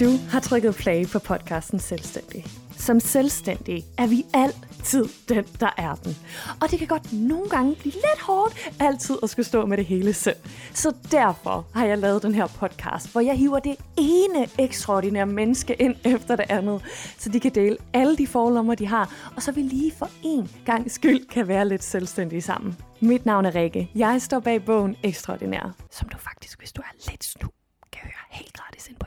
Du har trykket play på podcasten Selvstændig. Som selvstændig er vi altid den, der er den. Og det kan godt nogle gange blive lidt hårdt altid at skulle stå med det hele selv. Så derfor har jeg lavet den her podcast, hvor jeg hiver det ene ekstraordinære menneske ind efter det andet, så de kan dele alle de forlommer, de har, og så vi lige for en gang skyld kan være lidt selvstændige sammen. Mit navn er Rikke. Jeg står bag bogen Ekstraordinær, som du faktisk, hvis du er lidt snu, kan høre helt gratis ind på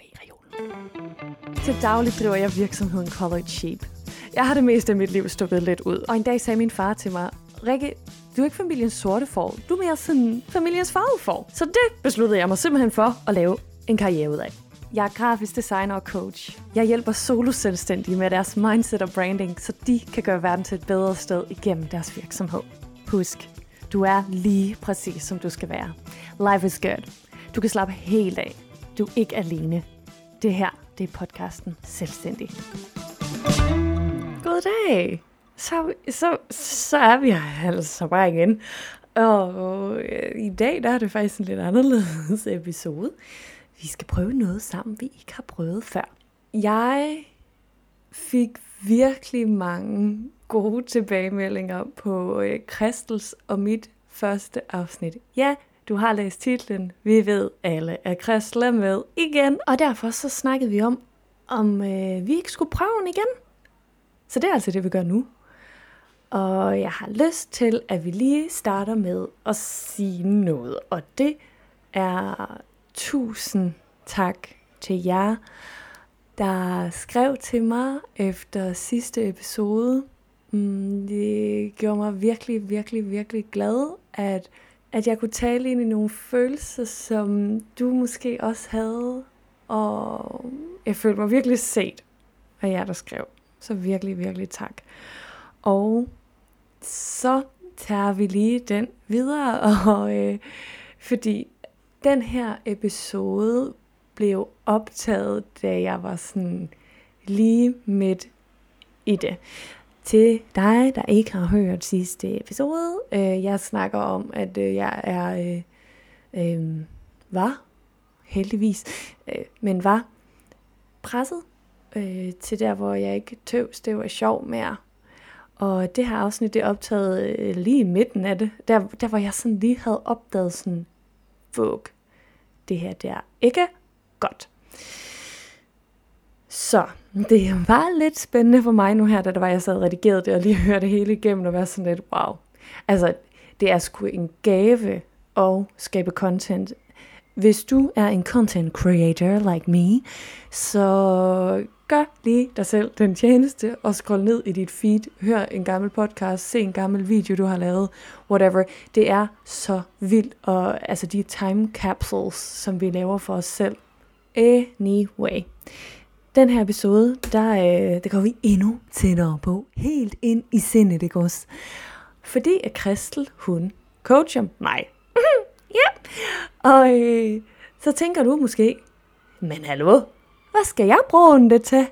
til daglig driver jeg virksomheden Colored Sheep. Jeg har det meste af mit liv stukket lidt ud, og en dag sagde min far til mig, Rikke, du er ikke familiens sorte får, du er mere sådan familiens farvede får. Så det besluttede jeg mig simpelthen for at lave en karriere ud af. Jeg er grafisk designer og coach. Jeg hjælper solo-selvstændige med deres mindset og branding, så de kan gøre verden til et bedre sted igennem deres virksomhed. Husk, du er lige præcis som du skal være. Life is good. Du kan slappe helt af. Du er ikke alene. Det her, det er podcasten Selvstændig. Goddag! Så, så, så er vi altså bare igen. Og øh, i dag der er det faktisk en lidt anderledes episode. Vi skal prøve noget sammen, vi ikke har prøvet før. Jeg fik virkelig mange gode tilbagemeldinger på øh, Kristels og mit første afsnit. Ja, du har læst titlen. Vi ved alle, at Kristel er med igen. Og derfor så snakkede vi om, om øh, vi ikke skulle prøve den igen. Så det er altså det, vi gør nu. Og jeg har lyst til, at vi lige starter med at sige noget. Og det er tusind tak til jer, der skrev til mig efter sidste episode. Mm, det gjorde mig virkelig, virkelig, virkelig glad, at at jeg kunne tale ind i nogle følelser, som du måske også havde. Og jeg følte mig virkelig set af jer, der skrev. Så virkelig, virkelig tak. Og så tager vi lige den videre, og, øh, fordi den her episode blev optaget, da jeg var sådan lige midt i det til dig, der ikke har hørt sidste episode. Øh, jeg snakker om, at øh, jeg er, øh, øh, var, heldigvis, øh, men var presset øh, til der, hvor jeg ikke tøvs, det var sjov mere. Og det her afsnit, det er optaget øh, lige i midten af det, der, der hvor jeg sådan lige havde opdaget sådan, fuck, det her der ikke godt. Så det var lidt spændende for mig nu her, da det var, jeg sad og redigerede det, og lige hørte det hele igennem, og var sådan lidt, wow. Altså, det er sgu en gave at skabe content. Hvis du er en content creator like me, så gør lige dig selv den tjeneste, og scroll ned i dit feed, hør en gammel podcast, se en gammel video, du har lavet, whatever. Det er så vildt, og altså de time capsules, som vi laver for os selv. Anyway den her episode, der, øh, der går vi endnu tættere på. Helt ind i sindet, ikke også? Fordi at Kristel, hun coacher mig. ja. Og øh, så tænker du måske, men hallo, hvad skal jeg bruge det til?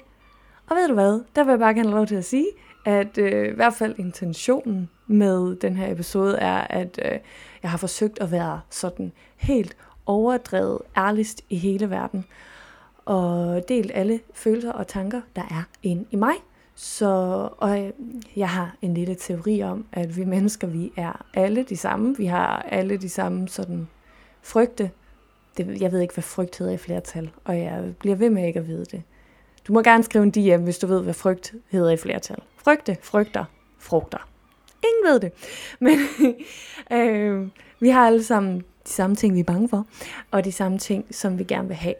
Og ved du hvad, der vil jeg bare gerne have lov til at sige, at øh, i hvert fald intentionen med den her episode er, at øh, jeg har forsøgt at være sådan helt overdrevet ærligst i hele verden og delt alle følelser og tanker, der er inde i mig. Så, og øh, jeg har en lille teori om, at vi mennesker, vi er alle de samme. Vi har alle de samme sådan frygte. Det, jeg ved ikke, hvad frygt hedder i flertal, og jeg bliver ved med ikke at vide det. Du må gerne skrive en DM, hvis du ved, hvad frygt hedder i flertal. Frygte, frygter, frugter. Ingen ved det. Men øh, vi har alle sammen de samme ting, vi er bange for, og de samme ting, som vi gerne vil have.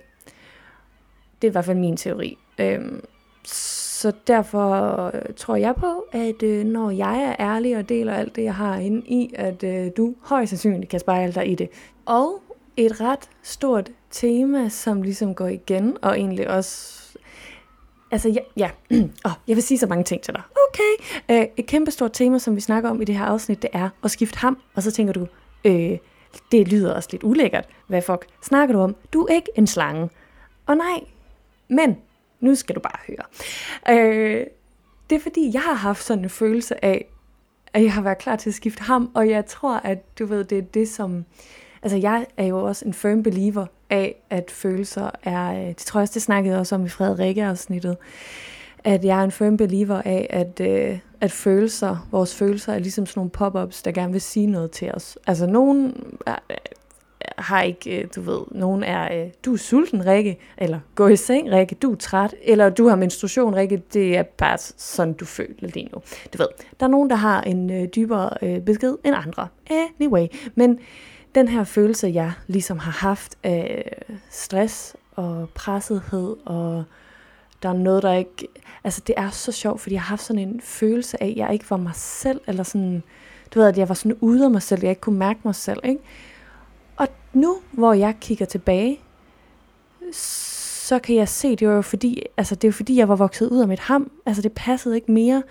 Det er i hvert fald min teori. Øhm, så derfor øh, tror jeg på, at øh, når jeg er ærlig og deler alt det, jeg har inde i, at øh, du højst sandsynligt kan spejle dig i det. Og et ret stort tema, som ligesom går igen, og egentlig også... Altså, ja, ja. Oh, jeg vil sige så mange ting til dig. Okay. Øh, et kæmpe stort tema, som vi snakker om i det her afsnit, det er at skifte ham. Og så tænker du, øh, det lyder også lidt ulækkert. Hvad fuck snakker du om? Du er ikke en slange. Og nej, men nu skal du bare høre. Øh, det er fordi, jeg har haft sådan en følelse af, at jeg har været klar til at skifte ham, og jeg tror, at du ved, det er det, som... altså jeg er jo også en firm believer af, at følelser er, øh, det tror jeg også, det snakkede jeg også om i Frederikke-afsnittet, at jeg er en firm believer af, at, øh, at følelser, vores følelser er ligesom sådan nogle pop-ups, der gerne vil sige noget til os. Altså nogen har ikke, øh, du ved, nogen er, øh, du er sulten, Rikke, eller gå i seng, Rikke, du er træt, eller du har menstruation, Rikke, det er bare sådan, du føler lige nu. Du ved, der er nogen, der har en øh, dybere øh, besked end andre. Anyway, men den her følelse, jeg ligesom har haft af stress og pressethed, og der er noget, der ikke... Altså, det er så sjovt, fordi jeg har haft sådan en følelse af, at jeg ikke var mig selv, eller sådan... Du ved, at jeg var sådan ude af mig selv, jeg ikke kunne mærke mig selv, ikke? Nu, hvor jeg kigger tilbage, så kan jeg se, det var jo fordi, altså det var fordi, jeg var vokset ud af mit ham. Altså det passede ikke mere.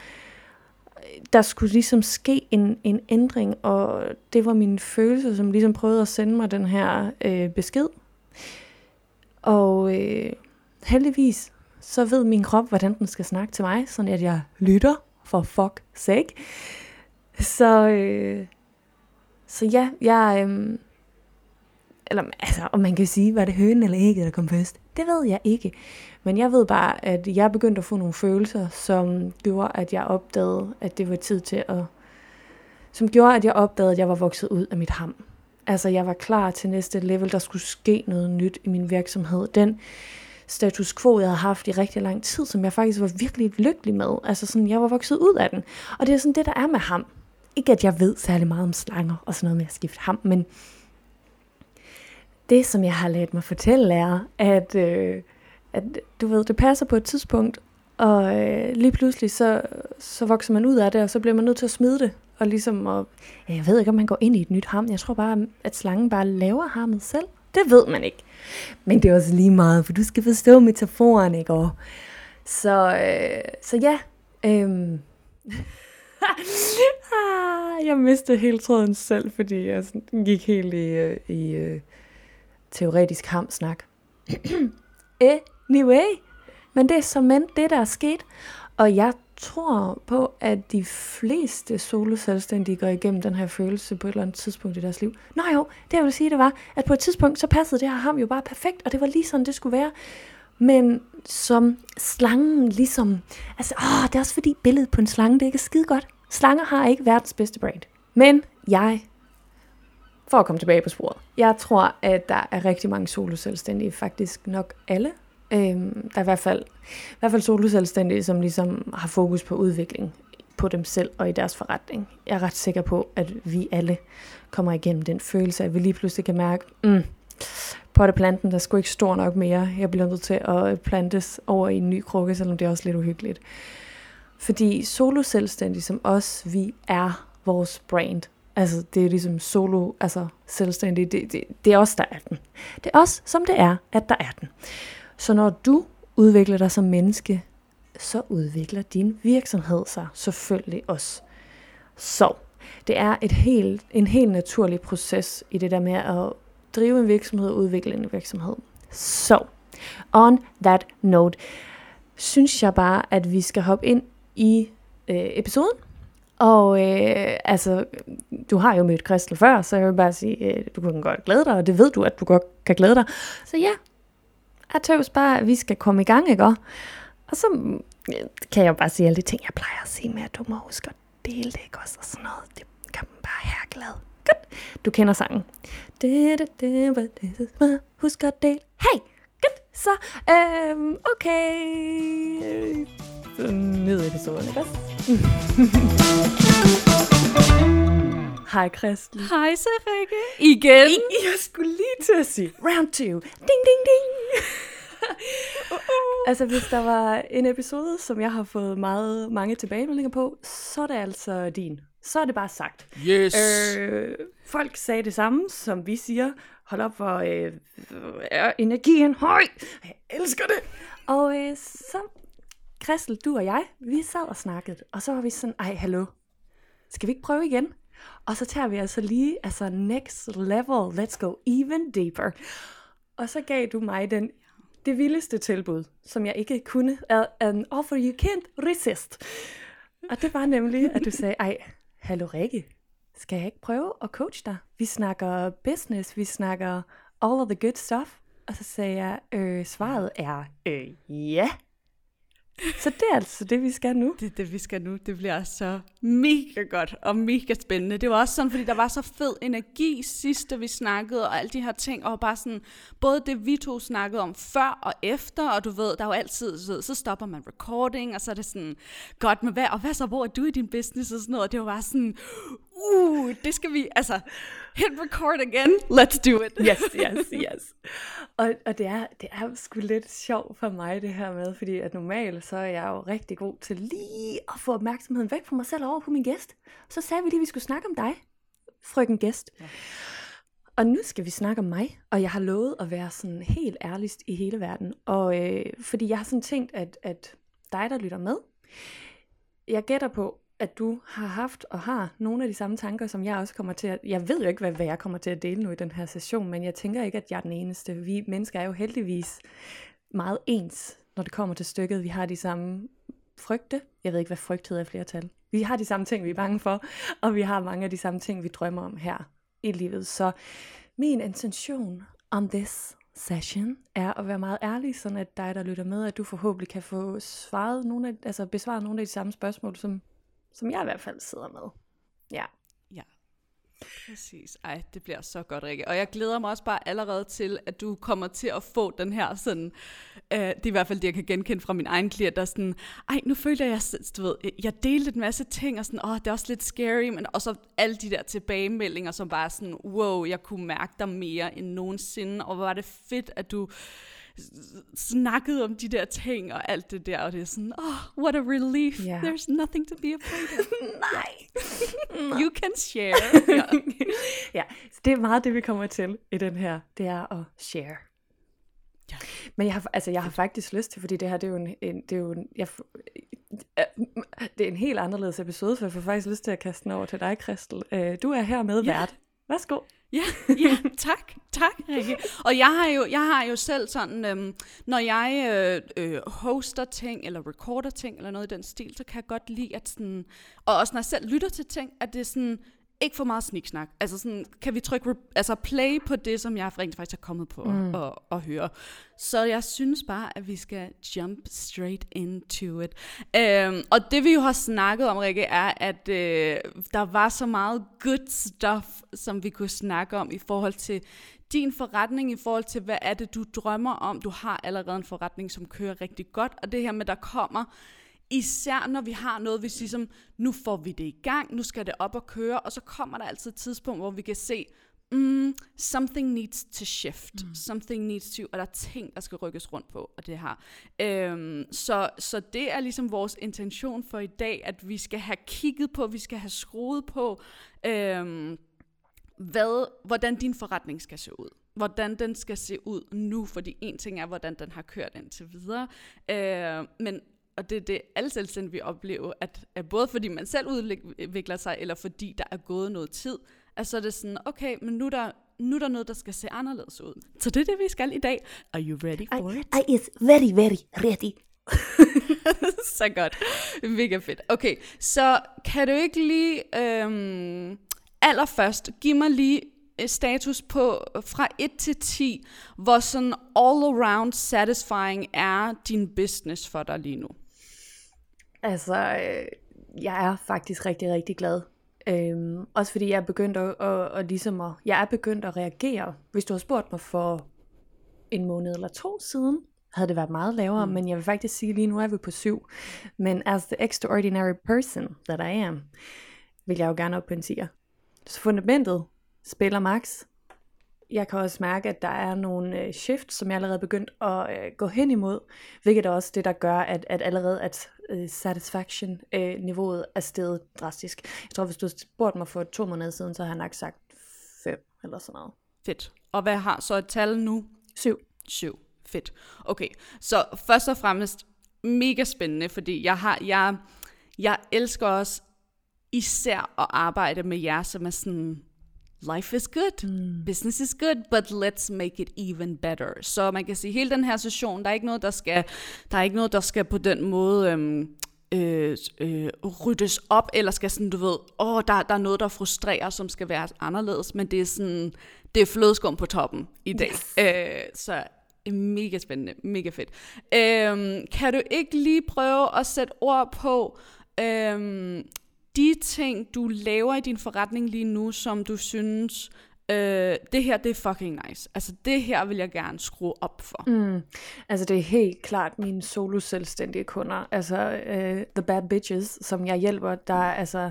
Der skulle ligesom ske en, en ændring, og det var min følelse, som ligesom prøvede at sende mig den her øh, besked. Og øh, heldigvis, så ved min krop, hvordan den skal snakke til mig, sådan at jeg lytter for fuck sake. Så, øh, så ja, jeg, øh, eller altså, om man kan sige, var det hønen eller ikke, der kom først. Det ved jeg ikke. Men jeg ved bare, at jeg begyndte at få nogle følelser, som gjorde, at jeg opdagede, at det var tid til at... Som gjorde, at jeg opdagede, at jeg var vokset ud af mit ham. Altså, jeg var klar til næste level. Der skulle ske noget nyt i min virksomhed. Den status quo, jeg havde haft i rigtig lang tid, som jeg faktisk var virkelig lykkelig med. Altså, sådan, jeg var vokset ud af den. Og det er sådan det, der er med ham. Ikke, at jeg ved særlig meget om slanger og sådan noget med at skifte ham, men det, som jeg har lært mig fortælle, er, at, øh, at du ved, det passer på et tidspunkt, og øh, lige pludselig, så, så vokser man ud af det, og så bliver man nødt til at smide det. Og ligesom, og, jeg ved ikke, om man går ind i et nyt ham. Jeg tror bare, at slangen bare laver hammet selv. Det ved man ikke. Men det er også lige meget, for du skal forstå metaforen, ikke? Og, så, øh, så ja, øh, jeg mistede hele tråden selv, fordi jeg gik helt i, øh, i øh, teoretisk hamsnak. anyway, men det er som det, der er sket. Og jeg tror på, at de fleste soloselvstændige går igennem den her følelse på et eller andet tidspunkt i deres liv. Nå jo, det jeg vil sige, det var, at på et tidspunkt, så passede det her ham jo bare perfekt, og det var lige sådan, det skulle være. Men som slangen ligesom... Altså, åh, det er også fordi billedet på en slange, det er ikke skide godt. Slanger har ikke verdens bedste brand. Men jeg for at komme tilbage på sporet. Jeg tror, at der er rigtig mange soloselvstændige, faktisk nok alle. Øhm, der er i hvert fald, i hvert fald soloselvstændige, som ligesom har fokus på udvikling på dem selv og i deres forretning. Jeg er ret sikker på, at vi alle kommer igennem den følelse, at vi lige pludselig kan mærke, mm, potteplanten der skulle ikke stor nok mere. Jeg bliver nødt til at plantes over i en ny krukke, selvom det er også lidt uhyggeligt. Fordi solo-selvstændige som os, vi er vores brand. Altså, det er ligesom solo, altså selvstændig. Det, det, det er også der er den. Det er også, som det er, at der er den. Så når du udvikler dig som menneske, så udvikler din virksomhed sig selvfølgelig også. Så det er et helt, en helt naturlig proces i det der med at drive en virksomhed og udvikle en virksomhed. Så, on that note, synes jeg bare, at vi skal hoppe ind i øh, episoden. Og øh, altså, du har jo mødt Kristel før, så jeg vil bare sige, øh, du kan godt glæde dig, og det ved du, at du godt kan glæde dig. Så ja, jeg tøvs bare, at vi skal komme i gang, ikke? Og så øh, kan jeg jo bare sige alle de ting, jeg plejer at sige med, at du må huske at dele det, ikke også? Og sådan noget, det kan man bare have glad. Godt. Du kender sangen. Husk at dele. Hey! Godt. Så, øhm, okay ned i episoden, ikke også? Hej Kristel. Hej Rikke. Igen. I, jeg skulle lige til at sige round two. Ding, ding, ding. uh, uh. Altså, hvis der var en episode, som jeg har fået meget mange tilbagemeldinger på, så er det altså din. Så er det bare sagt. Yes. Øh, folk sagde det samme, som vi siger. Hold op, hvor øh, er energien høj. Jeg elsker det. Og øh, så Christel, du og jeg, vi sad og snakkede, og så var vi sådan, ej, hallo, skal vi ikke prøve igen? Og så tager vi altså lige, altså next level, let's go even deeper. Og så gav du mig den, det vildeste tilbud, som jeg ikke kunne, an offer you can't resist. Og det var nemlig, at du sagde, ej, hallo Rikke, skal jeg ikke prøve at coach dig? Vi snakker business, vi snakker all of the good stuff. Og så sagde jeg, øh, svaret er, øh, ja. Så det er altså det, vi skal nu. Det er det, vi skal nu. Det bliver så mega godt og mega spændende. Det var også sådan, fordi der var så fed energi sidst, da vi snakkede, og alle de her ting, og bare sådan, både det vi to snakkede om før og efter, og du ved, der er jo altid, så, så stopper man recording, og så er det sådan, godt, med hvad, og hvad så, hvor er du i din business og sådan noget, og det var bare sådan, uh, det skal vi, altså, hit record again, let's do it. Yes, yes, yes. Og, og det, er, det er sgu lidt sjovt for mig, det her med, fordi at normalt, så er jeg jo rigtig god til lige at få opmærksomheden væk fra mig selv over på min gæst. Så sagde vi lige, at vi skulle snakke om dig, frøken gæst. Ja. Og nu skal vi snakke om mig, og jeg har lovet at være sådan helt ærligst i hele verden. Og øh, fordi jeg har sådan tænkt, at, at dig, der lytter med, jeg gætter på, at du har haft og har nogle af de samme tanker, som jeg også kommer til at... Jeg ved jo ikke, hvad, hvad jeg kommer til at dele nu i den her session, men jeg tænker ikke, at jeg er den eneste. Vi mennesker er jo heldigvis meget ens, når det kommer til stykket. Vi har de samme frygte. Jeg ved ikke, hvad frygt hedder i flertal. Vi har de samme ting, vi er bange for, og vi har mange af de samme ting, vi drømmer om her i livet. Så min intention on this session er at være meget ærlig, sådan at dig, der lytter med, at du forhåbentlig kan få svaret nogle af, altså besvaret nogle af de samme spørgsmål, som som jeg i hvert fald sidder med. Ja. Ja, præcis. Ej, det bliver så godt, Rikke. Og jeg glæder mig også bare allerede til, at du kommer til at få den her sådan, øh, det er i hvert fald det, jeg kan genkende fra min egen klient, der er sådan, ej, nu føler jeg, du ved, øh, jeg delte en masse ting, og sådan, åh, det er også lidt scary, men også alle de der tilbagemeldinger, som bare sådan, wow, jeg kunne mærke dig mere end nogensinde, og hvor var det fedt, at du snakket om de der ting og alt det der, og det er sådan, oh, what a relief. Yeah. There's nothing to be afraid of. Nej. you can share. ja. ja, så det er meget det, vi kommer til i den her, det er at share. Ja. Men jeg har, altså, jeg har faktisk lyst til, fordi det her, det er jo en, en det er jo en, jeg, det er en helt anderledes episode, for jeg får faktisk lyst til at kaste den over til dig, Kristel. Øh, du er her med ja. vært. Værsgo. Ja, ja, tak, tak, Rikke. Og jeg har jo, jeg har jo selv sådan, øhm, når jeg øh, øh, hoster ting, eller recorder ting, eller noget i den stil, så kan jeg godt lide, at sådan, og også når jeg selv lytter til ting, at det er sådan, ikke for meget sniksnak. Altså sådan, kan vi trykke altså play på det, som jeg rent faktisk har kommet på mm. at, at, at høre. Så jeg synes bare, at vi skal jump straight into it. Um, og det vi jo har snakket om, Rikke, er, at uh, der var så meget good stuff, som vi kunne snakke om i forhold til din forretning, i forhold til, hvad er det, du drømmer om. Du har allerede en forretning, som kører rigtig godt, og det her med, der kommer Især når vi har noget, vi siger som, nu får vi det i gang, nu skal det op og køre, og så kommer der altid et tidspunkt, hvor vi kan se, mm, something needs to shift, mm. something needs to, og der er ting, der skal rykkes rundt på, og det her. Øhm, så, så det er ligesom vores intention for i dag, at vi skal have kigget på, vi skal have skruet på, øhm, hvad, hvordan din forretning skal se ud. Hvordan den skal se ud nu, fordi en ting er, hvordan den har kørt indtil videre, øh, men og det er det, alle selvstændige oplever, at, at både fordi man selv udvikler sig, eller fordi der er gået noget tid, at så er det sådan, okay, men nu er der, nu er der noget, der skal se anderledes ud. Så det er det, vi skal i dag. Are you ready for I, it? I is very, very ready. så godt. Mega fedt. Okay, så kan du ikke lige øhm, allerførst give mig lige øh, status på fra 1 til 10, hvor sådan all around satisfying er din business for dig lige nu? Altså, øh, jeg er faktisk rigtig, rigtig glad. Øhm, også fordi jeg er begyndt at, at, at, ligesom at, jeg er begyndt at reagere. Hvis du har spurgt mig for en måned eller to siden, havde det været meget lavere, mm. men jeg vil faktisk sige, lige nu er vi på syv. Men as the extraordinary person that I am, vil jeg jo gerne op på en tier. Så fundamentet spiller max. Jeg kan også mærke, at der er nogle øh, shift, som jeg allerede er begyndt at øh, gå hen imod, hvilket er også det, der gør, at, at allerede at uh, satisfaction-niveauet uh, er steget drastisk. Jeg tror, hvis du spurgte mig for to måneder siden, så har jeg nok sagt fem eller sådan noget. Fedt. Og hvad har så et tal nu? Syv. Syv. Fedt. Okay, så først og fremmest mega spændende, fordi jeg har, jeg, jeg elsker også især at arbejde med jer, som er sådan, life is good, mm. business is good, but let's make it even better. Så man kan sige, hele den her session, der er ikke noget, der skal, der er ikke noget, der skal på den måde øhm, øh, øh, ryddes op, eller skal sådan, du ved, åh, der, der er noget, der frustrerer, som skal være anderledes, men det er sådan, det er flødeskum på toppen i dag. Yes. Øh, så mega spændende, mega fedt. Øh, kan du ikke lige prøve at sætte ord på, øh, de ting, du laver i din forretning lige nu, som du synes, øh, det her, det er fucking nice. Altså, det her vil jeg gerne skrue op for. Mm. Altså, det er helt klart mine solo-selvstændige kunder. Altså, uh, The Bad Bitches, som jeg hjælper, der altså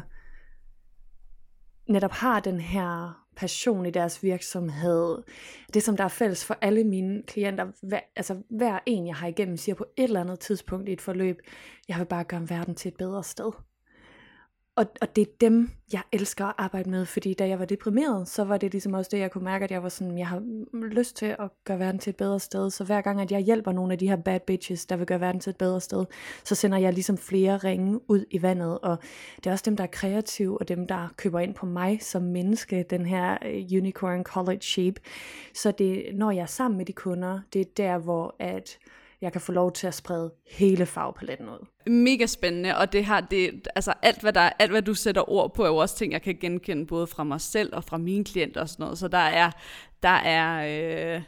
netop har den her passion i deres virksomhed. Det, som der er fælles for alle mine klienter, hver, altså hver en, jeg har igennem, siger på et eller andet tidspunkt i et forløb, jeg vil bare gøre verden til et bedre sted. Og, og det er dem, jeg elsker at arbejde med, fordi da jeg var deprimeret, så var det ligesom også det, jeg kunne mærke, at jeg var sådan, jeg har lyst til at gøre verden til et bedre sted. Så hver gang, at jeg hjælper nogle af de her bad bitches, der vil gøre verden til et bedre sted, så sender jeg ligesom flere ringe ud i vandet. Og det er også dem, der er kreative, og dem, der køber ind på mig som menneske, den her øh, unicorn college sheep. Så det, når jeg er sammen med de kunder, det er der, hvor at jeg kan få lov til at sprede hele farvepaletten ud. Mega spændende, og det har det, altså alt hvad, der, alt hvad du sætter ord på, er jo også ting, jeg kan genkende både fra mig selv og fra mine klienter og sådan noget. Så der er, der er, øh,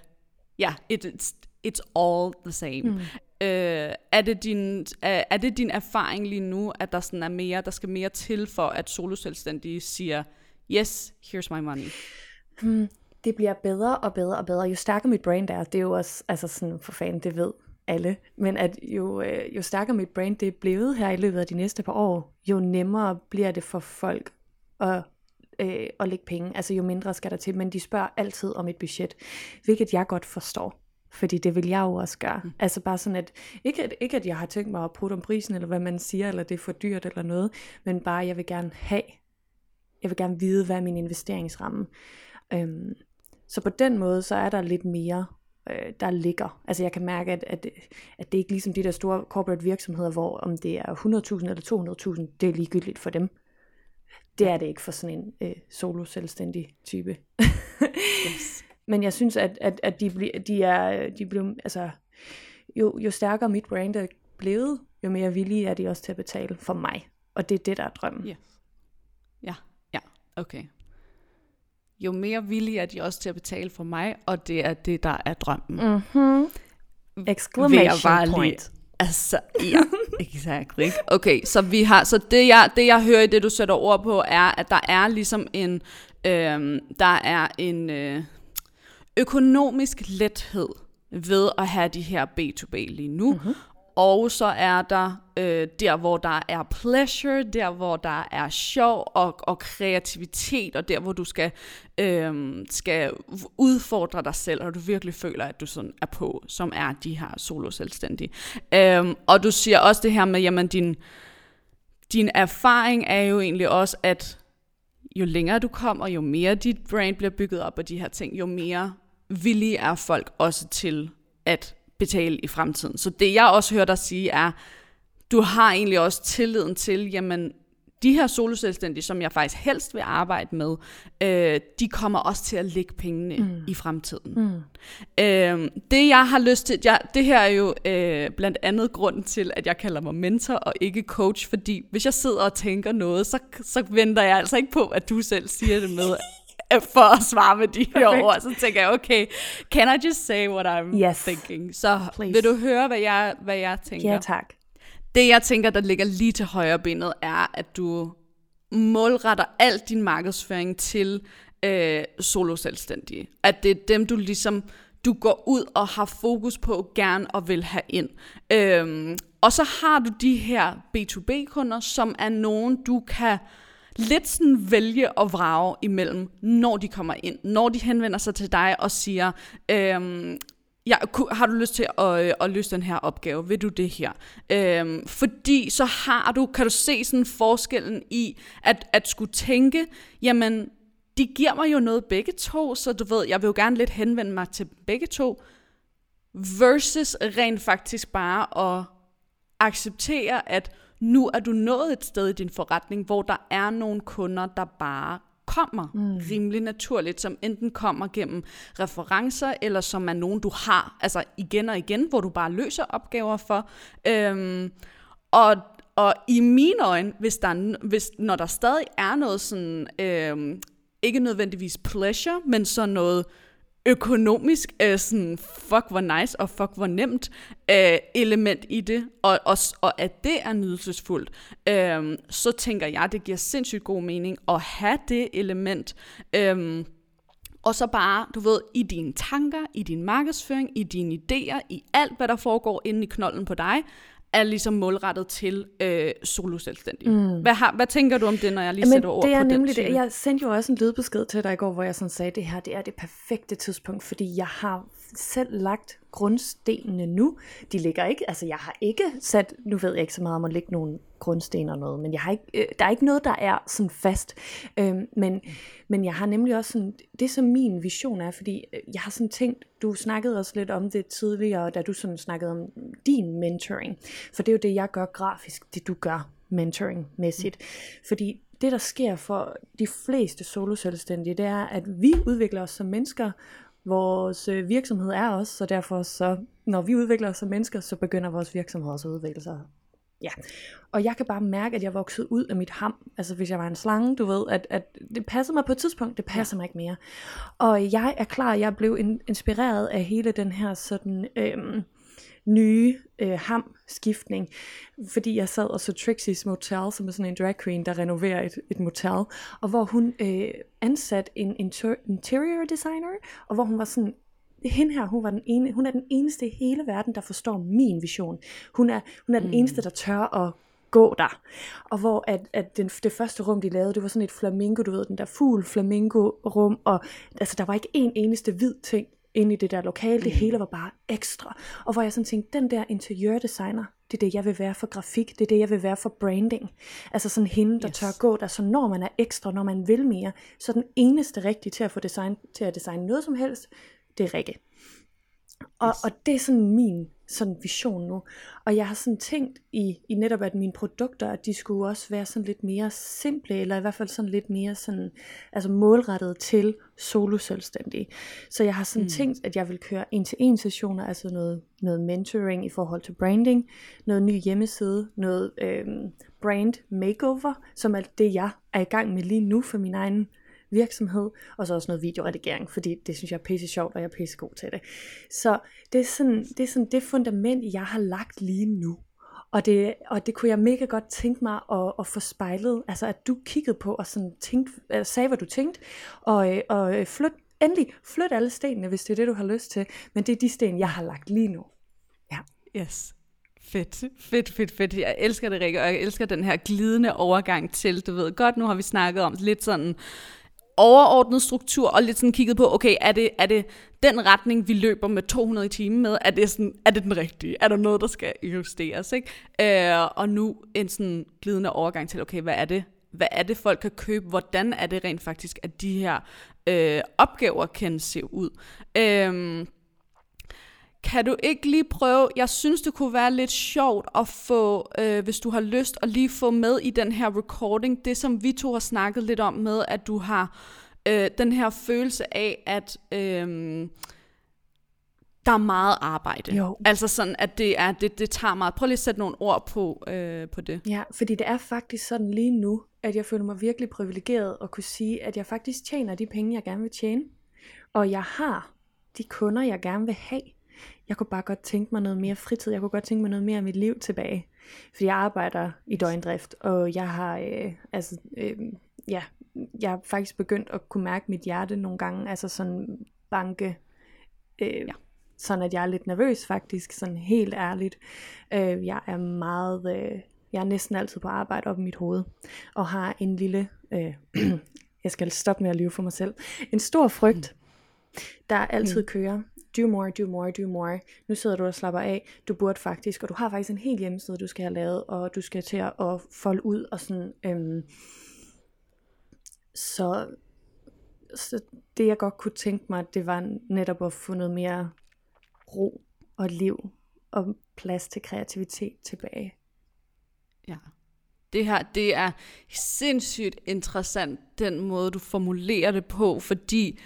ja, it, it's, it's all the same. Mm. Øh, er, det din, er, er det din erfaring lige nu, at der sådan er mere, der skal mere til for, at soloselvstændige siger, yes, here's my money? Hmm, det bliver bedre og bedre og bedre. Jo stærkere mit brand er, det er jo også, altså sådan for fanden, det ved alle, men at jo, øh, jo stærkere mit brand det er blevet her i løbet af de næste par år, jo nemmere bliver det for folk at, øh, at lægge penge. Altså jo mindre skal der til, men de spørger altid om et budget, hvilket jeg godt forstår. Fordi det vil jeg jo også gøre. Mm. Altså bare sådan, at ikke, at ikke at jeg har tænkt mig at putte om prisen, eller hvad man siger, eller det er for dyrt eller noget, men bare jeg vil gerne have, jeg vil gerne vide, hvad er min investeringsramme. Øhm, så på den måde, så er der lidt mere øh, der ligger. Altså jeg kan mærke, at, at, at det er ikke ligesom de der store corporate virksomheder, hvor om det er 100.000 eller 200.000, det er ligegyldigt for dem. Det er det ikke for sådan en øh, solo-selvstændig type. yes. Men jeg synes, at, at, at de, bli, de er, de blev, altså, jo, jo stærkere mit brand er blevet, jo mere villige er de også til at betale for mig. Og det er det, der er drømmen. Ja, ja, ja, okay jo mere villige er de også til at betale for mig, og det er det, der er drømmen. Mm-hmm. Exclamation point. Lige, altså, ja, exactly. Okay, så vi har, så det jeg, det jeg hører i det, du sætter ord på, er, at der er ligesom en, øhm, der er en øh, økonomisk lethed ved at have de her B2B lige nu, mm-hmm. Og så er der øh, der, hvor der er pleasure, der, hvor der er sjov og, og kreativitet, og der, hvor du skal, øh, skal udfordre dig selv, og du virkelig føler, at du sådan er på, som er de her solo-selvstændige. Øh, og du siger også det her med, jamen din, din erfaring er jo egentlig også, at jo længere du kommer, jo mere dit brain bliver bygget op af de her ting, jo mere villige er folk også til at betale i fremtiden. Så det jeg også hører dig sige er, du har egentlig også tilliden til, jamen de her soloselvstændige, som jeg faktisk helst vil arbejde med, øh, de kommer også til at lægge pengene mm. i fremtiden. Mm. Øh, det jeg har lyst til, jeg, det her er jo øh, blandt andet grunden til, at jeg kalder mig mentor og ikke coach, fordi hvis jeg sidder og tænker noget, så, så venter jeg altså ikke på, at du selv siger det med, for at svare med de her ord. Så tænker jeg, okay, can I just say what I'm yes. thinking? Så Please. vil du høre, hvad jeg, hvad jeg tænker? Ja, tak. Det, jeg tænker, der ligger lige til højre benet, er, at du målretter al din markedsføring til øh, solo-selvstændige. At det er dem, du ligesom du går ud og har fokus på gerne og vil have ind. Øhm, og så har du de her B2B-kunder, som er nogen, du kan lidt sådan vælge og vrage imellem, når de kommer ind, når de henvender sig til dig og siger, øhm, ja, har du lyst til at, øh, at løse den her opgave? Vil du det her? Øhm, fordi så har du, kan du se sådan forskellen i, at, at skulle tænke, jamen, de giver mig jo noget begge to, så du ved, jeg vil jo gerne lidt henvende mig til begge to, versus rent faktisk bare at acceptere, at nu er du nået et sted i din forretning, hvor der er nogle kunder, der bare kommer mm. rimelig naturligt, som enten kommer gennem referencer, eller som er nogen, du har, altså igen og igen, hvor du bare løser opgaver for. Øhm, og, og i mine øjne, hvis der, hvis, når der stadig er noget sådan, øh, ikke nødvendigvis pleasure, men sådan noget økonomisk øh, sådan, fuck hvor nice og fuck hvor nemt øh, element i det, og, og, og at det er nydelsesfuldt, øh, så tænker jeg, det giver sindssygt god mening at have det element. Øh, og så bare, du ved, i dine tanker, i din markedsføring, i dine idéer, i alt, hvad der foregår inde i knolden på dig, er ligesom målrettet til øh, solo selvstændige. Mm. Hvad, har, hvad tænker du om det, når jeg lige Jamen, sætter ord det er på nemlig den det. Jeg sendte jo også en lydbesked til dig i går, hvor jeg sådan sagde, at det her det er det perfekte tidspunkt, fordi jeg har selv lagt grundstenene nu. De ligger ikke, altså jeg har ikke sat, nu ved jeg ikke så meget om at lægge nogle grundsten og noget, men jeg har ikke, øh, der er ikke noget, der er sådan fast. Øh, men, mm. men jeg har nemlig også sådan, det som min vision er, fordi øh, jeg har sådan tænkt, du snakkede også lidt om det tidligere, da du sådan snakkede om din mentoring, for det er jo det, jeg gør grafisk, det du gør mentoring-mæssigt. Mm. Fordi det, der sker for de fleste soloselvstændige, det er, at vi udvikler os som mennesker, vores øh, virksomhed er os, så derfor så, når vi udvikler os som mennesker, så begynder vores virksomhed også at udvikle sig. Ja, og jeg kan bare mærke, at jeg vokset ud af mit ham. Altså hvis jeg var en slange, du ved, at, at det passer mig på et tidspunkt, det passer ja. mig ikke mere. Og jeg er klar, jeg blev in- inspireret af hele den her sådan... Øhm, nye øh, ham-skiftning, fordi jeg sad og så Trixie's Motel, som er sådan en drag queen, der renoverer et, et motel, og hvor hun øh, ansat en interior designer, og hvor hun var sådan, hende her, hun, var den ene, hun er den eneste i hele verden, der forstår min vision. Hun er, hun er den mm. eneste, der tør at gå der. Og hvor at, at den, det første rum, de lavede, det var sådan et flamingo, du ved, den der fugl flamingo rum, og altså, der var ikke en eneste hvid ting inde i det der lokale. Det mm. hele var bare ekstra. Og hvor jeg sådan tænkte, den der interiørdesigner, det er det, jeg vil være for grafik, det er det, jeg vil være for branding. Altså sådan hende, der yes. tør gå der, så når man er ekstra, når man vil mere, så den eneste rigtige til at få design, til at designe noget som helst, det er Rikke. Og, og det er sådan min sådan vision nu. Og jeg har sådan tænkt i, i netop, at mine produkter, at de skulle også være sådan lidt mere simple, eller i hvert fald sådan lidt mere sådan, altså målrettet til solo selvstændige. Så jeg har sådan mm. tænkt, at jeg vil køre en til en sessioner, altså noget, noget mentoring i forhold til branding, noget ny hjemmeside, noget øhm, brand makeover, som er det, jeg er i gang med lige nu for min egen virksomhed, og så også noget videoredigering, fordi det synes jeg er pisse sjovt, og jeg er pisse god til det. Så det er sådan det, er sådan det fundament, jeg har lagt lige nu. Og det, og det kunne jeg mega godt tænke mig at, at få spejlet, altså at du kiggede på og sådan tænkte, altså sagde, hvad du tænkte, og, øh, og øh, flyt, endelig flyt alle stenene, hvis det er det, du har lyst til. Men det er de sten, jeg har lagt lige nu. Ja. Yes. Fedt, fedt, fedt, fedt. Jeg elsker det, Rikke, og jeg elsker den her glidende overgang til, du ved godt, nu har vi snakket om lidt sådan overordnet struktur, og lidt sådan kigget på, okay, er det, er det den retning, vi løber med 200 i timen med, er det, sådan, er det den rigtige? Er der noget, der skal justeres? Ikke? Øh, og nu en sådan glidende overgang til, okay, hvad er det, hvad er det, folk kan købe? Hvordan er det rent faktisk, at de her øh, opgaver kan se ud? Øh, kan du ikke lige prøve, jeg synes det kunne være lidt sjovt at få, øh, hvis du har lyst, at lige få med i den her recording, det som vi to har snakket lidt om med, at du har øh, den her følelse af, at øh, der er meget arbejde. Jo. Altså sådan, at det, er, det, det tager meget. Prøv lige at sætte nogle ord på, øh, på det. Ja, fordi det er faktisk sådan lige nu, at jeg føler mig virkelig privilegeret at kunne sige, at jeg faktisk tjener de penge, jeg gerne vil tjene. Og jeg har de kunder, jeg gerne vil have jeg kunne bare godt tænke mig noget mere fritid, jeg kunne godt tænke mig noget mere af mit liv tilbage. Fordi jeg arbejder i døgndrift, og jeg har, øh, altså, øh, ja, jeg har faktisk begyndt at kunne mærke mit hjerte nogle gange, altså sådan banke, øh, ja. sådan at jeg er lidt nervøs faktisk, sådan helt ærligt. Øh, jeg er meget, øh, jeg er næsten altid på arbejde op i mit hoved, og har en lille, øh, jeg skal stoppe med at lyve for mig selv, en stor frygt, der altid mm. kører do more, do more, do more. Nu sidder du og slapper af. Du burde faktisk, og du har faktisk en hel hjemmeside, du skal have lavet, og du skal til at, folde ud og sådan. Øhm, så, så det jeg godt kunne tænke mig, det var netop at få noget mere ro og liv og plads til kreativitet tilbage. Ja. Det her, det er sindssygt interessant, den måde du formulerer det på, fordi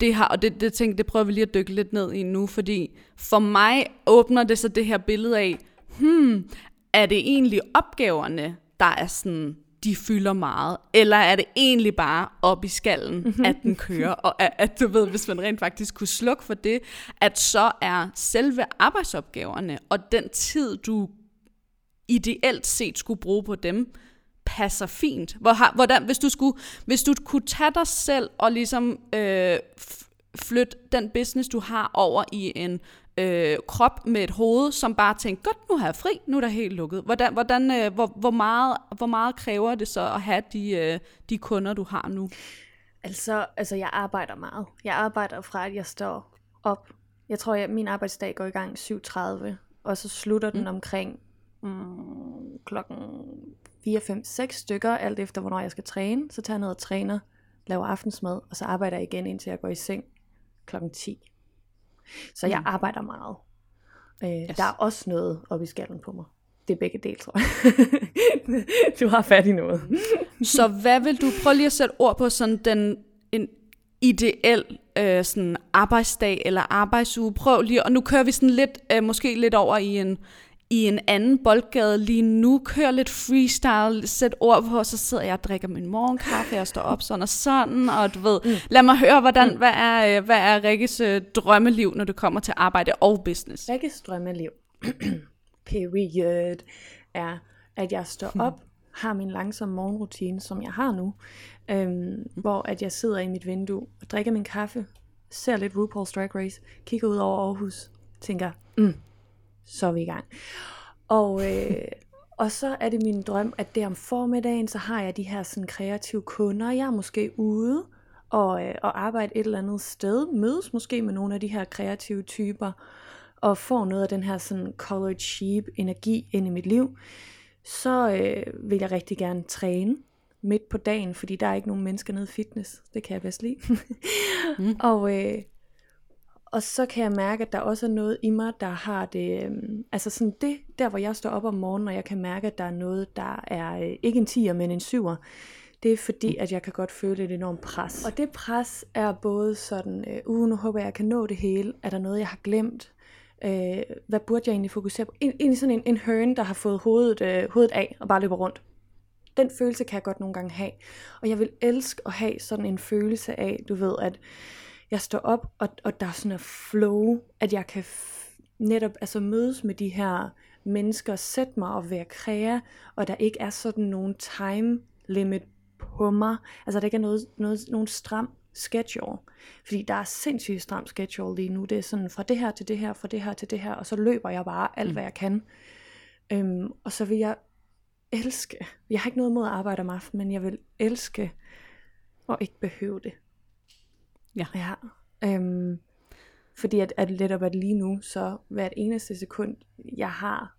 det har, og det, det, tænker, det prøver vi lige at dykke lidt ned i nu, fordi for mig åbner det så det her billede af, hmm, er det egentlig opgaverne, der er sådan, de fylder meget, eller er det egentlig bare op i skallen, mm-hmm. at den kører, og at, at du ved, hvis man rent faktisk kunne slukke for det, at så er selve arbejdsopgaverne, og den tid, du ideelt set skulle bruge på dem, passer fint. Hvor har, hvordan, hvis, du skulle, hvis du kunne tage dig selv og ligesom øh, flytte den business, du har over i en øh, krop med et hoved, som bare tænker, godt, nu har jeg fri, nu er der helt lukket. Hvordan, hvordan, øh, hvor, hvor, meget, hvor meget kræver det så at have de, øh, de kunder, du har nu? Altså, altså, jeg arbejder meget. Jeg arbejder fra, at jeg står op. Jeg tror, at min arbejdsdag går i gang 7.30, og så slutter den mm. omkring mm, klokken 4, 5, 6 stykker, alt efter hvornår jeg skal træne. Så tager jeg ned og træner, laver aftensmad, og så arbejder jeg igen, indtil jeg går i seng klokken 10. Så jeg mm. arbejder meget. Øh, yes. Der er også noget op i skallen på mig. Det er begge dele, tror jeg. du har fat i noget. så hvad vil du prøve lige at sætte ord på sådan den en ideel øh, sådan arbejdsdag eller arbejdsuge? Prøv lige, og nu kører vi sådan lidt, øh, måske lidt over i en i en anden boldgade lige nu, kører lidt freestyle, sæt ord på, så sidder jeg og drikker min morgenkaffe, jeg står op sådan og sådan, og du ved, mm. lad mig høre, hvordan, mm. hvad, er, hvad er Rikkes øh, drømmeliv, når det kommer til arbejde og business? Rikkes drømmeliv, period, er, at jeg står hmm. op, har min langsomme morgenrutine, som jeg har nu, øhm, mm. hvor at jeg sidder i mit vindue og drikker min kaffe, ser lidt RuPaul's Drag Race, kigger ud over Aarhus, tænker, mm, så er vi i gang. Og, øh, og så er det min drøm, at der om formiddagen, så har jeg de her sådan kreative kunder. Jeg er måske ude og, øh, og arbejde et eller andet sted, mødes måske med nogle af de her kreative typer, og får noget af den her sådan colored sheep energi ind i mit liv, så øh, vil jeg rigtig gerne træne midt på dagen, fordi der er ikke nogen mennesker nede i fitness. Det kan jeg bedst lide. mm. Og øh, og så kan jeg mærke, at der også er noget i mig, der har det, øhm, altså sådan det, der hvor jeg står op om morgenen, og jeg kan mærke, at der er noget, der er øh, ikke en 10'er, men en 7'er, det er fordi, at jeg kan godt føle et enormt pres. Og det pres er både sådan, øh, uh, nu håber jeg, jeg kan nå det hele. Er der noget, jeg har glemt? Øh, hvad burde jeg egentlig fokusere på? Egentlig sådan en, en høne, der har fået hovedet, øh, hovedet af og bare løber rundt. Den følelse kan jeg godt nogle gange have. Og jeg vil elske at have sådan en følelse af, du ved, at jeg står op, og, og der er sådan en flow, at jeg kan netop altså mødes med de her mennesker, sætte mig og være kræa, og der ikke er sådan nogen time limit på mig. Altså der ikke er noget, noget, nogen stram schedule. Fordi der er sindssygt stram schedule lige nu. Det er sådan fra det her til det her, fra det her til det her, og så løber jeg bare alt, mm. hvad jeg kan. Øhm, og så vil jeg elske, jeg har ikke noget mod at arbejde om aftenen, men jeg vil elske at ikke behøve det. Ja. ja. Øhm, fordi at, at lidt op at lige nu, så hvert eneste sekund, jeg har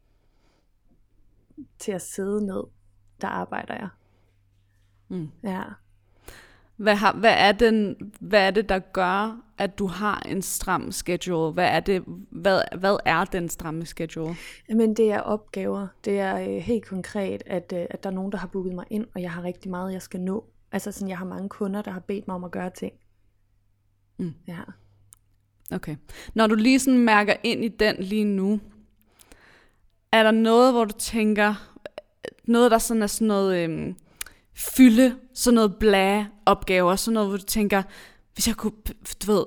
til at sidde ned, der arbejder jeg. Mm. Ja. Hvad, har, hvad, er den, hvad er det, der gør, at du har en stram schedule? Hvad er, det, hvad, hvad er den stramme schedule? Men det er opgaver. Det er øh, helt konkret, at, øh, at der er nogen, der har booket mig ind, og jeg har rigtig meget, jeg skal nå. Altså sådan, jeg har mange kunder, der har bedt mig om at gøre ting. Mm. Ja. Okay. Når du lige sådan mærker ind i den lige nu, er der noget, hvor du tænker, noget der sådan er sådan noget øhm, fylde, sådan noget blære opgaver, sådan noget, hvor du tænker, hvis jeg kunne, du ved,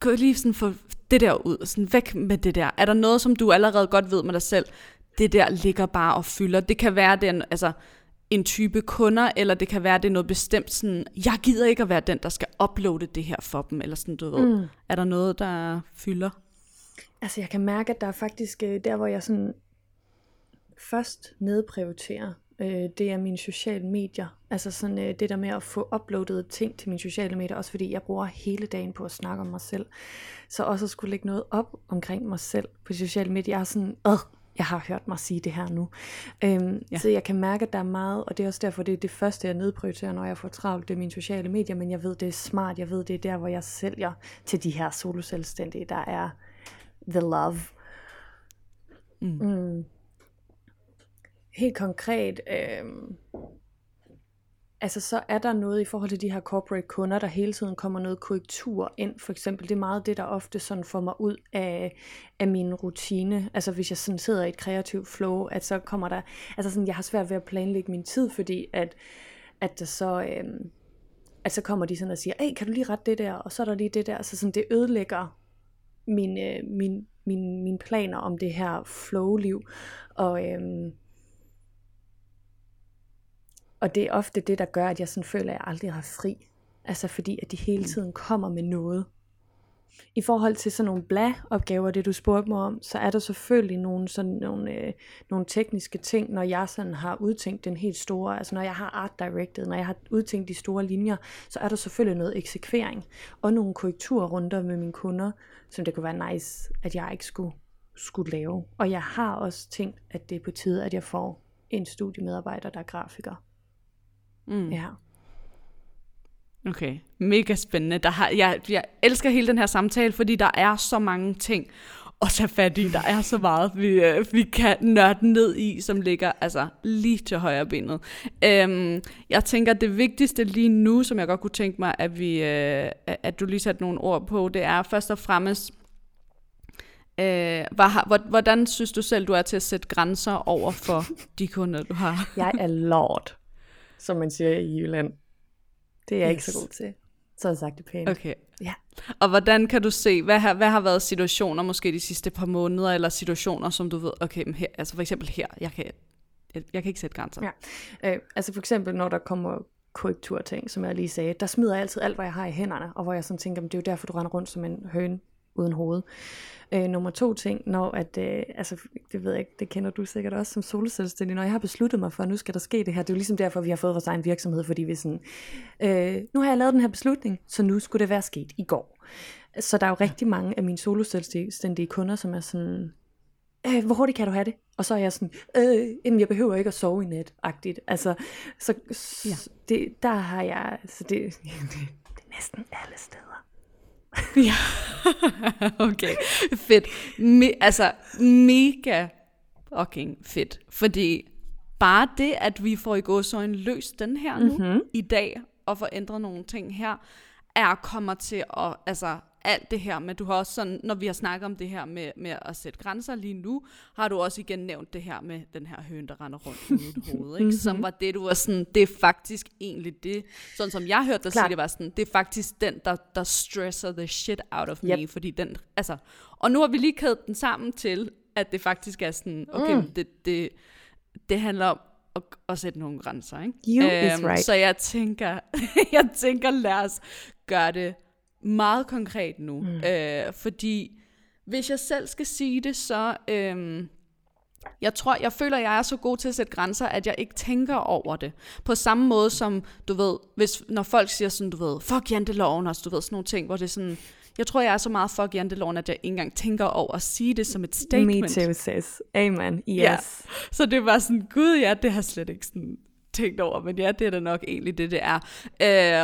kunne lige sådan få det der ud, sådan væk med det der. Er der noget, som du allerede godt ved med dig selv, det der ligger bare og fylder? Det kan være den, altså, en type kunder, eller det kan være, det er noget bestemt sådan, jeg gider ikke at være den, der skal uploade det her for dem, eller sådan, du ved. Mm. Er der noget, der fylder? Altså, jeg kan mærke, at der er faktisk, øh, der hvor jeg sådan først nedprioriterer, øh, det er mine sociale medier. Altså sådan øh, det der med at få uploadet ting til mine sociale medier, også fordi jeg bruger hele dagen på at snakke om mig selv. Så også at skulle lægge noget op omkring mig selv på sociale medier, jeg er sådan, øh, jeg har hørt mig sige det her nu. Øhm, ja. Så jeg kan mærke, at der er meget, og det er også derfor, det er det første, jeg nedprioriterer, når jeg får travlt, det er mine sociale medier, men jeg ved, det er smart, jeg ved, det er der, hvor jeg sælger til de her soloselvstændige, der er the love. Mm. Mm. Helt konkret, øhm, altså så er der noget i forhold til de her corporate kunder, der hele tiden kommer noget korrektur ind, for eksempel. Det er meget det, der ofte sådan får mig ud af, af min rutine. Altså hvis jeg sådan sidder i et kreativt flow, at så kommer der, altså sådan, jeg har svært ved at planlægge min tid, fordi at, at der så, øhm, at så kommer de sådan og siger, hey, kan du lige rette det der, og så er der lige det der, så sådan det ødelægger min, øh, min, min, mine planer om det her flow-liv. Og, øhm, og det er ofte det, der gør, at jeg sådan føler, at jeg aldrig har fri. Altså fordi, at de hele mm. tiden kommer med noget. I forhold til sådan nogle bla-opgaver, det du spurgte mig om, så er der selvfølgelig nogle, sådan nogle, øh, nogle tekniske ting, når jeg sådan har udtænkt den helt store, altså når jeg har art directed, når jeg har udtænkt de store linjer, så er der selvfølgelig noget eksekvering, og nogle korrekturrunder med mine kunder, som det kunne være nice, at jeg ikke skulle, skulle lave. Og jeg har også tænkt, at det er på tide, at jeg får en studiemedarbejder, der er grafiker. Mm. Ja. Okay, mega spændende. Der har, jeg, jeg elsker hele den her samtale, fordi der er så mange ting at tage fat i. Der er så meget, vi, øh, vi kan nørde ned i, som ligger altså lige til højre benet. Øhm, jeg tænker, det vigtigste lige nu, som jeg godt kunne tænke mig, at, vi, øh, at du lige satte nogle ord på, det er først og fremmest, Øh, hvordan synes du selv, du er til at sætte grænser over for de kunder, du har? jeg er lord som man siger i Jylland. Det er jeg yes. ikke så god til. Så har jeg sagt det pænt. Okay. Ja. Og hvordan kan du se, hvad har, hvad har været situationer måske de sidste par måneder, eller situationer, som du ved, okay, men her, altså for eksempel her, jeg kan, jeg, jeg kan ikke sætte grænser. Ja. Øh, altså for eksempel, når der kommer korrekturting, som jeg lige sagde, der smider jeg altid alt, hvad jeg har i hænderne, og hvor jeg sådan tænker, det er jo derfor, du render rundt som en høne uden hoved. Øh, nummer to ting, når at, øh, altså det ved jeg ikke, det kender du sikkert også som soloselvstændig, når jeg har besluttet mig for, at nu skal der ske det her, det er jo ligesom derfor, vi har fået vores egen virksomhed, fordi vi sådan, øh, nu har jeg lavet den her beslutning, så nu skulle det være sket i går. Så der er jo rigtig mange af mine soloselvstændige kunder, som er sådan, øh, hvor hurtigt kan du have det? Og så er jeg sådan, øh, jamen jeg behøver ikke at sove i nat-agtigt. Altså, så ja. det, der har jeg, så det, det, det er næsten alle steder. Ja, okay, fedt. Me, altså, mega fucking fedt. Fordi bare det, at vi får i gå så en løs den her nu, mm-hmm. i dag, og får ændret nogle ting her, er kommer til at, altså, alt det her med, du har også sådan, når vi har snakket om det her med, med at sætte grænser lige nu, har du også igen nævnt det her med den her høn, der render rundt uden hoved, ikke? som var det, du var sådan, det er faktisk egentlig det, sådan som jeg hørte dig sige, det var sådan, det er faktisk den, der, der stresser the shit out of yep. me, fordi den, altså, og nu har vi lige kædet den sammen til, at det faktisk er sådan, okay, mm. det, det, det handler om, at, at sætte nogle grænser, ikke? You um, is øhm, right. Så jeg tænker, jeg tænker, lad os gøre det meget konkret nu. Mm. Øh, fordi hvis jeg selv skal sige det, så... Øh, jeg tror, jeg føler, jeg er så god til at sætte grænser, at jeg ikke tænker over det. På samme måde som, du ved, hvis, når folk siger sådan, du ved, fuck janteloven også, du ved, sådan nogle ting, hvor det er sådan, jeg tror, jeg er så meget fuck janteloven, at jeg ikke engang tænker over at sige det som et statement. Me too, sis. Amen. Yes. Ja. Så det var sådan, gud ja, det har slet ikke sådan tænkt over, men ja, det er da nok egentlig det, det er.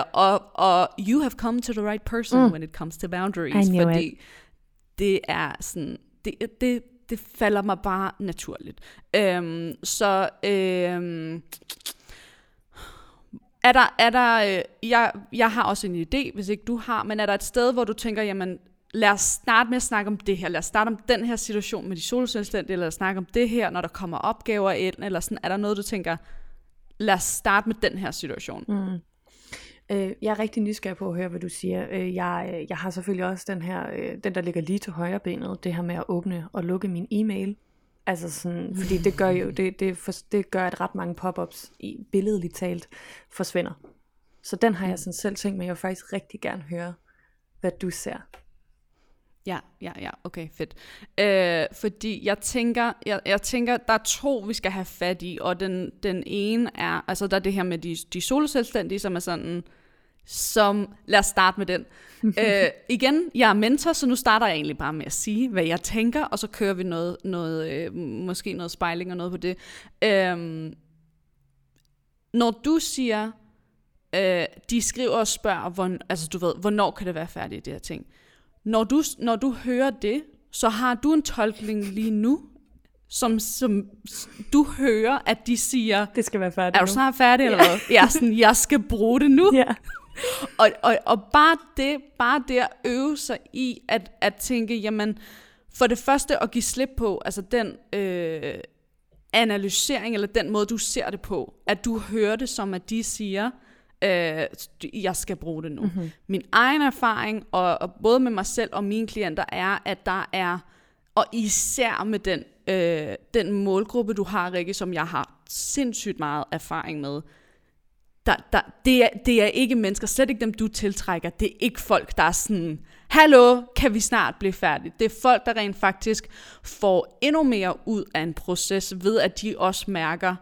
Uh, og, og you have come to the right person mm. when it comes to boundaries, fordi it. det er sådan, det, det, det falder mig bare naturligt. Um, så um, er der, er der øh, jeg, jeg har også en idé, hvis ikke du har, men er der et sted, hvor du tænker, jamen, lad os starte med at snakke om det her, lad os starte om den her situation med de soloselvstændige, eller lad os snakke om det her, når der kommer opgaver ind, eller sådan, er der noget, du tænker, lad os starte med den her situation. Mm. Øh, jeg er rigtig nysgerrig på at høre, hvad du siger. Øh, jeg, øh, jeg har selvfølgelig også den her, øh, den der ligger lige til højre benet, det her med at åbne og lukke min e-mail. Altså sådan, fordi det gør jo, det, det, for, det gør, at ret mange pop-ups, i billedligt talt, forsvinder. Så den har jeg sådan selv tænkt, men jeg vil faktisk rigtig gerne høre, hvad du ser. Ja, ja, ja, okay, fedt. Øh, fordi jeg tænker, jeg, jeg tænker, der er to, vi skal have fat i, og den, den ene er, altså der er det her med de, de soloselvstændige, som er sådan, som, lad os starte med den. øh, igen, jeg er mentor, så nu starter jeg egentlig bare med at sige, hvad jeg tænker, og så kører vi noget, noget øh, måske noget spejling og noget på det. Øh, når du siger, øh, de skriver og spørger, hvor, altså du ved, hvornår kan det være færdigt, det her ting. Når du, når du hører det, så har du en tolkning lige nu, som, som du hører, at de siger, Det skal være færdigt er du snart færdig, eller hvad? Jeg er sådan, jeg skal bruge det nu. Ja. Og, og, og bare det, bare det at øve sig i, at, at tænke, jamen, for det første at give slip på, altså den øh, analysering, eller den måde, du ser det på, at du hører det som, at de siger, øh, jeg skal bruge det nu. Mm-hmm. Min egen erfaring, og, og både med mig selv og mine klienter, er, at der er, og især med den, øh, den målgruppe, du har, Rikke, som jeg har sindssygt meget erfaring med, der, der, det, er, det er ikke mennesker, slet ikke dem, du tiltrækker. Det er ikke folk, der er sådan, hallo, kan vi snart blive færdige? Det er folk, der rent faktisk får endnu mere ud af en proces, ved at de også mærker,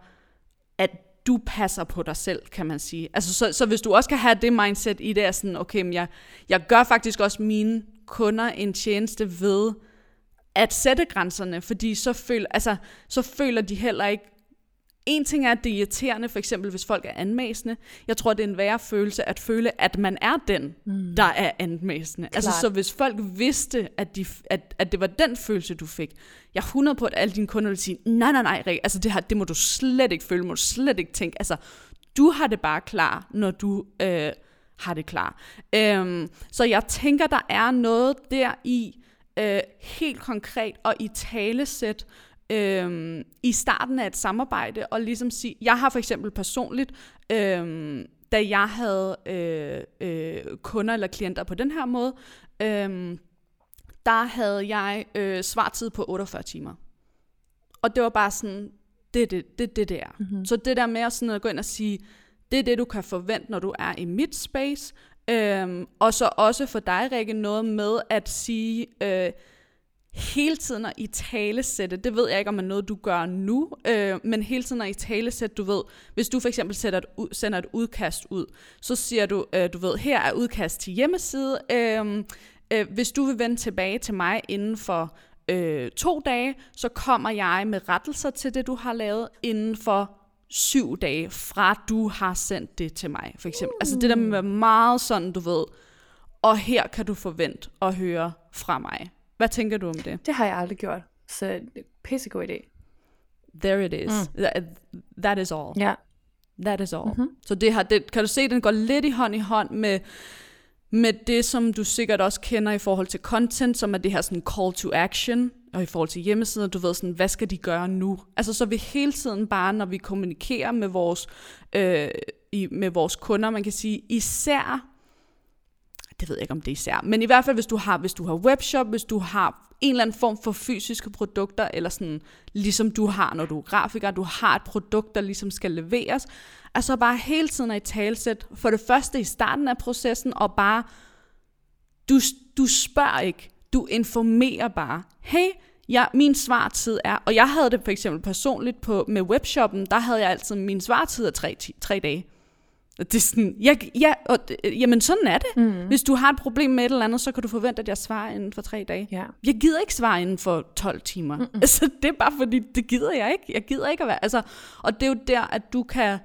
at du passer på dig selv, kan man sige. Altså, så, så hvis du også kan have det mindset i det, er sådan, okay, men jeg, jeg gør faktisk også mine kunder en tjeneste ved at sætte grænserne, fordi så, føl, altså, så føler de heller ikke, en ting er, at det er irriterende, for eksempel hvis folk er anmæsende. Jeg tror, det er en værre følelse at føle, at man er den, mm. der er anmæsende. Altså, så hvis folk vidste, at, de, at, at det var den følelse, du fik. Jeg er 100 på, at alle dine kunder vil sige, nej, nej, nej, Rik, altså det her, det må du slet ikke føle, må du slet ikke tænke. Altså, du har det bare klar, når du øh, har det klar. Øhm, så jeg tænker, der er noget der i, øh, helt konkret og i talesæt, øhm, i starten af et samarbejde, og ligesom sige, jeg har for eksempel personligt, øhm, da jeg havde øh, øh, kunder eller klienter på den her måde, øhm, der havde jeg øh, svartid på 48 timer. Og det var bare sådan, det er det, det, det, det er. Mm-hmm. Så det der med at, sådan at gå ind og sige, det er det, du kan forvente, når du er i mit space, øhm, og så også for dig, Rikke, noget med at sige, øh, hele tiden at i talesætte, det ved jeg ikke, om er noget, du gør nu, øh, men hele tiden at i talesætte, du ved, hvis du for eksempel sætter et, sender et udkast ud, så siger du, øh, du ved, her er udkast til hjemmeside, øh, øh, hvis du vil vende tilbage til mig inden for øh, to dage, så kommer jeg med rettelser til det, du har lavet inden for syv dage, fra du har sendt det til mig, for eksempel. Uh. Altså det der med meget sådan, du ved, og her kan du forvente at høre fra mig. Hvad tænker du om det? Det har jeg aldrig gjort. Så pissegod idé. There it is. Mm. That, that is all. Ja. That is all. Mm-hmm. Så det har, det, kan du se, den går lidt i hånd i hånd med, med det, som du sikkert også kender i forhold til content, som er det her sådan call to action, og i forhold til hjemmesider, du ved sådan, hvad skal de gøre nu? Altså så vi hele tiden bare, når vi kommunikerer med vores, øh, i, med vores kunder, man kan sige, især det ved jeg ikke, om det er især, men i hvert fald, hvis du har, hvis du har webshop, hvis du har en eller anden form for fysiske produkter, eller sådan, ligesom du har, når du er grafiker, du har et produkt, der ligesom skal leveres, altså bare hele tiden er i talsæt, for det første i starten af processen, og bare, du, du spørger ikke, du informerer bare, hey, ja, min svartid er, og jeg havde det for eksempel personligt på, med webshoppen, der havde jeg altid min svartid af tre, tre dage. Det er sådan, jeg, ja, og, jamen sådan er det. Mm. Hvis du har et problem med et eller andet, så kan du forvente, at jeg svarer inden for tre dage. Ja. Jeg gider ikke svare inden for 12 timer. Mm-mm. Altså, det er bare fordi, det gider jeg ikke. Jeg gider ikke at være, altså, og det er jo der, at du kan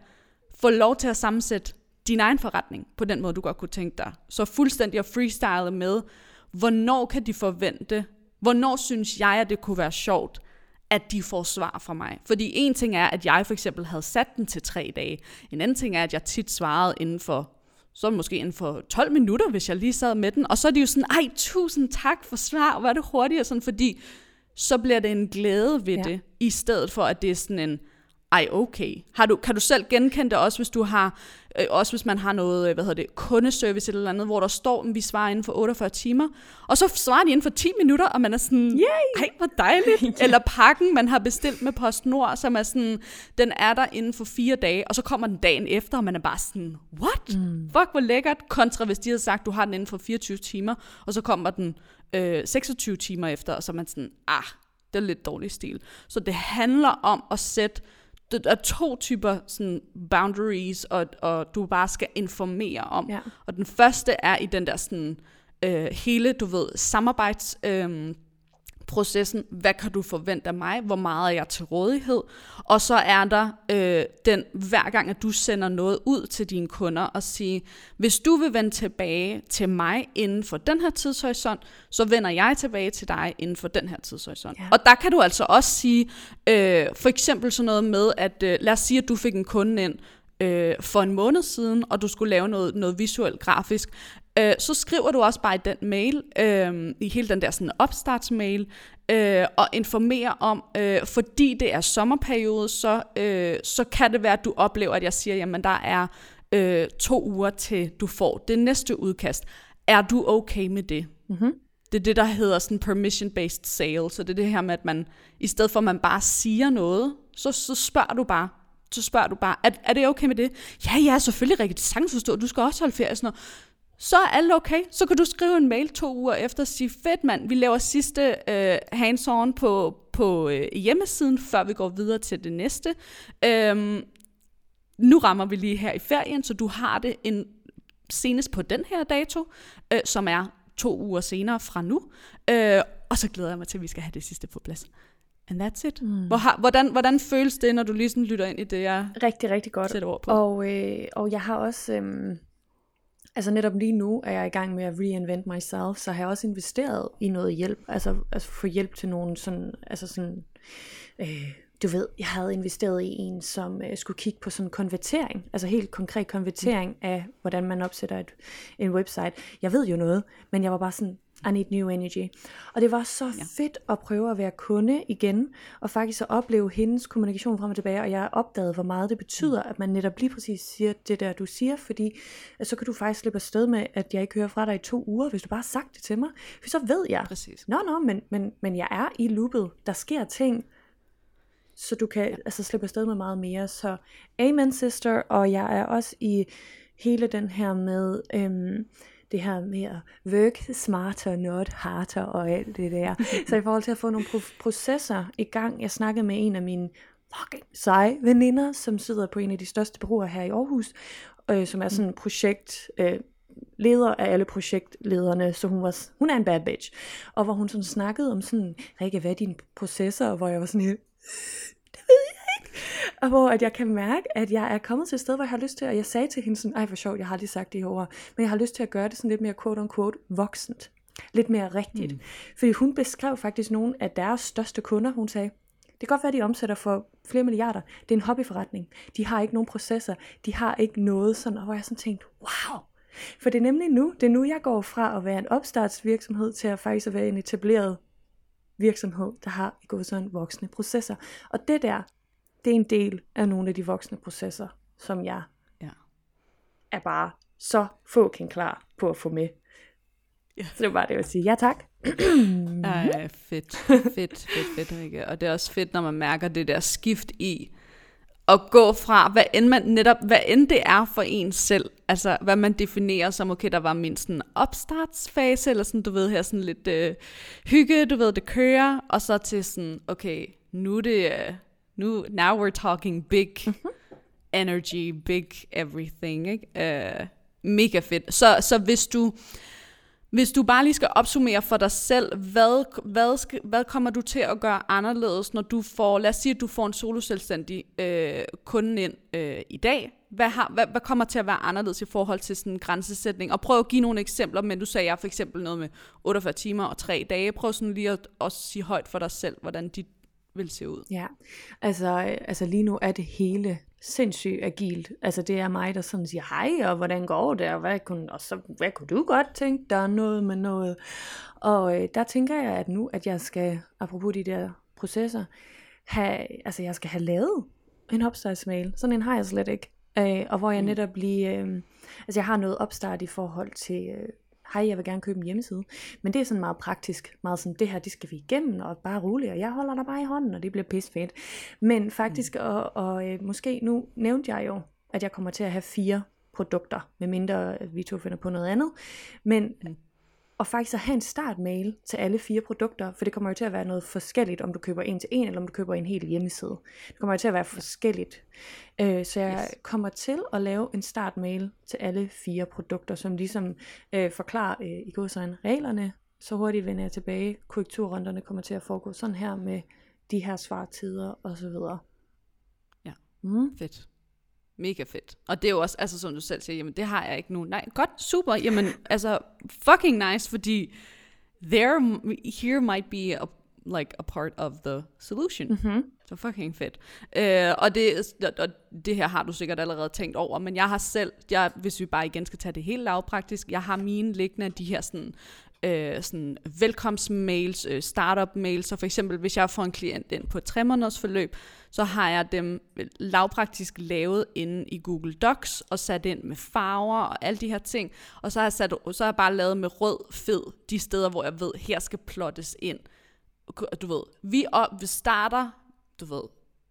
få lov til at sammensætte din egen forretning på den måde, du godt kunne tænke dig. Så fuldstændig at freestyle med, hvornår kan de forvente, hvornår synes jeg, at det kunne være sjovt, at de får svar fra mig. Fordi en ting er, at jeg for eksempel havde sat den til tre dage. En anden ting er, at jeg tit svarede inden for så måske inden for 12 minutter, hvis jeg lige sad med den. Og så er de jo sådan, ej, tusind tak for svar, var det hurtigt, sådan, fordi så bliver det en glæde ved ja. det, i stedet for, at det er sådan en, ej, okay. Har du, kan du selv genkende det også, hvis du har, øh, også hvis man har noget, øh, hvad hedder det, kundeservice eller andet, hvor der står, at vi svarer inden for 48 timer, og så svarer de inden for 10 minutter, og man er sådan, Yay! ej, hvor dejligt. yeah. Eller pakken, man har bestilt med PostNord, som er sådan, den er der inden for fire dage, og så kommer den dagen efter, og man er bare sådan, what? Mm. Fuck, hvor lækkert. Kontra hvis de havde sagt, du har den inden for 24 timer, og så kommer den øh, 26 timer efter, og så er man sådan, ah, det er lidt dårlig stil. Så det handler om at sætte der er to typer sådan boundaries, og, og du bare skal informere om. Ja. Og den første er i den der sådan, øh, hele, du ved, samarbejds... Øh, processen, hvad kan du forvente af mig, hvor meget er jeg til rådighed, og så er der øh, den, hver gang at du sender noget ud til dine kunder og sige, hvis du vil vende tilbage til mig inden for den her tidshorisont, så vender jeg tilbage til dig inden for den her tidshorisont. Ja. Og der kan du altså også sige, øh, for eksempel sådan noget med, at øh, lad os sige, at du fik en kunde ind, øh, for en måned siden, og du skulle lave noget, noget visuelt grafisk, øh, så skriver du også bare i den mail, øh, i hele den der sådan opstartsmail, øh, og informerer om, øh, fordi det er sommerperiode, så, øh, så kan det være, at du oplever, at jeg siger, jamen der er øh, to uger til du får det næste udkast. Er du okay med det? Mm-hmm. Det er det, der hedder sådan permission-based sale, så det er det her med, at man, i stedet for at man bare siger noget, så, så spørger du bare, så spørger du bare, er, er det okay med det? Ja, ja, selvfølgelig, er sagtens forstå, du skal også holde ferie sådan noget. Så er alt okay. Så kan du skrive en mail to uger efter og sige, fedt mand, vi laver sidste øh, hands-on på, på øh, hjemmesiden, før vi går videre til det næste. Øhm, nu rammer vi lige her i ferien, så du har det en senest på den her dato, øh, som er to uger senere fra nu. Øh, og så glæder jeg mig til, at vi skal have det sidste på plads. And that's it. Mm. Hvor, hvordan, hvordan føles det, når du lige sådan lytter ind i det, jeg Rigtig, rigtig godt. ord på? Og, øh, og jeg har også, øh, altså netop lige nu er jeg i gang med at reinvent myself, så har jeg også investeret i noget hjælp, altså, altså få hjælp til nogen sådan, altså sådan, øh, du ved, jeg havde investeret i en, som øh, skulle kigge på sådan konvertering, altså helt konkret konvertering af, hvordan man opsætter et, en website. Jeg ved jo noget, men jeg var bare sådan, i need new energy. Og det var så ja. fedt at prøve at være kunde igen, og faktisk at opleve hendes kommunikation frem og tilbage, og jeg opdagede, hvor meget det betyder, at man netop lige præcis siger det der, du siger, fordi så kan du faktisk slippe afsted med, at jeg ikke hører fra dig i to uger, hvis du bare har sagt det til mig. For så ved jeg, Præcis. nå, nå, men, men, men jeg er i loopet, der sker ting, så du kan altså slippe afsted med meget mere. Så amen sister, og jeg er også i hele den her med øhm, det her med at work smarter, not harder og alt det der. så i forhold til at få nogle pro- processer i gang, jeg snakkede med en af mine fucking seje veninder, som sidder på en af de største bureauer her i Aarhus, øh, som er sådan en projekt, øh, leder af alle projektlederne, så hun, var, hun er en bad bitch. Og hvor hun sådan snakkede om sådan, Rikke, hvad er dine processer? Og hvor jeg var sådan helt, det ved jeg. Og hvor at jeg kan mærke, at jeg er kommet til et sted, hvor jeg har lyst til, og jeg sagde til hende sådan, ej hvor sjovt, jeg har aldrig sagt det ord, men jeg har lyst til at gøre det sådan lidt mere quote unquote voksent. Lidt mere rigtigt. Mm. Fordi hun beskrev faktisk nogle af deres største kunder, hun sagde, det kan godt være, de omsætter for flere milliarder. Det er en hobbyforretning. De har ikke nogen processer. De har ikke noget sådan, og hvor jeg sådan tænkte, wow. For det er nemlig nu, det er nu, jeg går fra at være en opstartsvirksomhed til at faktisk at være en etableret virksomhed, der har i gået sådan voksne processer. Og det der, det er en del af nogle af de voksne processer, som jeg Ja. er bare så fucking klar på at få med. Ja. Så det var bare det, jeg vil sige. Ja tak. Ej, fedt, fedt, fedt, fedt, Rikke. Og det er også fedt, når man mærker det der skift i at gå fra, hvad end, man, netop, hvad end det er for en selv, altså hvad man definerer som, okay, der var min sådan opstartsfase, eller sådan, du ved, her sådan lidt øh, hygge, du ved, det kører, og så til sådan, okay, nu er det, øh, nu, now we're talking big energy, big everything, ikke? Uh, mega fedt. Så, så hvis du, hvis du bare lige skal opsummere for dig selv, hvad, hvad, skal, hvad kommer du til at gøre anderledes, når du får, lad os sige, at du får en soloselvstændig øh, kunde ind øh, i dag. Hvad, har, hvad, hvad kommer til at være anderledes i forhold til sådan en grænsesætning? Og prøv at give nogle eksempler, men du sagde jeg for eksempel noget med 48 timer og 3 dage. Prøv sådan lige at også sige højt for dig selv, hvordan dit vil se ud. Ja, altså, altså lige nu er det hele sindssygt agilt. Altså det er mig, der sådan siger, hej, og hvordan går det, og hvad kunne, og så, hvad kunne du godt tænke, der er noget med noget. Og øh, der tænker jeg, at nu, at jeg skal, apropos de der processer, have, altså jeg skal have lavet en opstartsmail. Sådan en har jeg slet ikke. Øh, og hvor jeg netop lige, øh, altså jeg har noget opstart i forhold til, øh, hej, jeg vil gerne købe en hjemmeside. Men det er sådan meget praktisk, meget sådan, det her, det skal vi igennem, og bare roligt, og jeg holder dig bare i hånden, og det bliver pisse fedt. Men faktisk, og, og øh, måske, nu nævnte jeg jo, at jeg kommer til at have fire produkter, medmindre at vi to finder på noget andet. Men Mm. Og faktisk at have en startmail til alle fire produkter, for det kommer jo til at være noget forskelligt, om du køber en til en, eller om du køber en hel hjemmeside. Det kommer jo til at være forskelligt. Øh, så jeg Yes. kommer til at lave en startmail til alle fire produkter, som ligesom øh, forklarer øh, i godsøjne reglerne, så hurtigt vender jeg tilbage. Korrekturrunderne kommer til at foregå sådan her med de her svartider og så videre. Ja. Mm. Fedt. Mega fedt. Og det er jo også, altså som du selv siger, jamen det har jeg ikke nu. Nej, godt, super. Jamen, altså fucking nice, fordi there, here might be a, like a part of the solution. Mm-hmm. Så fucking fedt. Øh, og, det, og det her har du sikkert allerede tænkt over, men jeg har selv, jeg, hvis vi bare igen skal tage det helt lavpraktisk, jeg har mine liggende de her sådan, øh, sådan velkomstmails, øh, startup-mails, så for eksempel hvis jeg får en klient ind på et tre måneders forløb, så har jeg dem øh, lavpraktisk lavet inde i Google Docs og sat ind med farver og alle de her ting, og så har jeg, sat, så har jeg bare lavet med rød fed de steder, hvor jeg ved, her skal plottes ind. Du ved, vi, op, vi starter, du ved,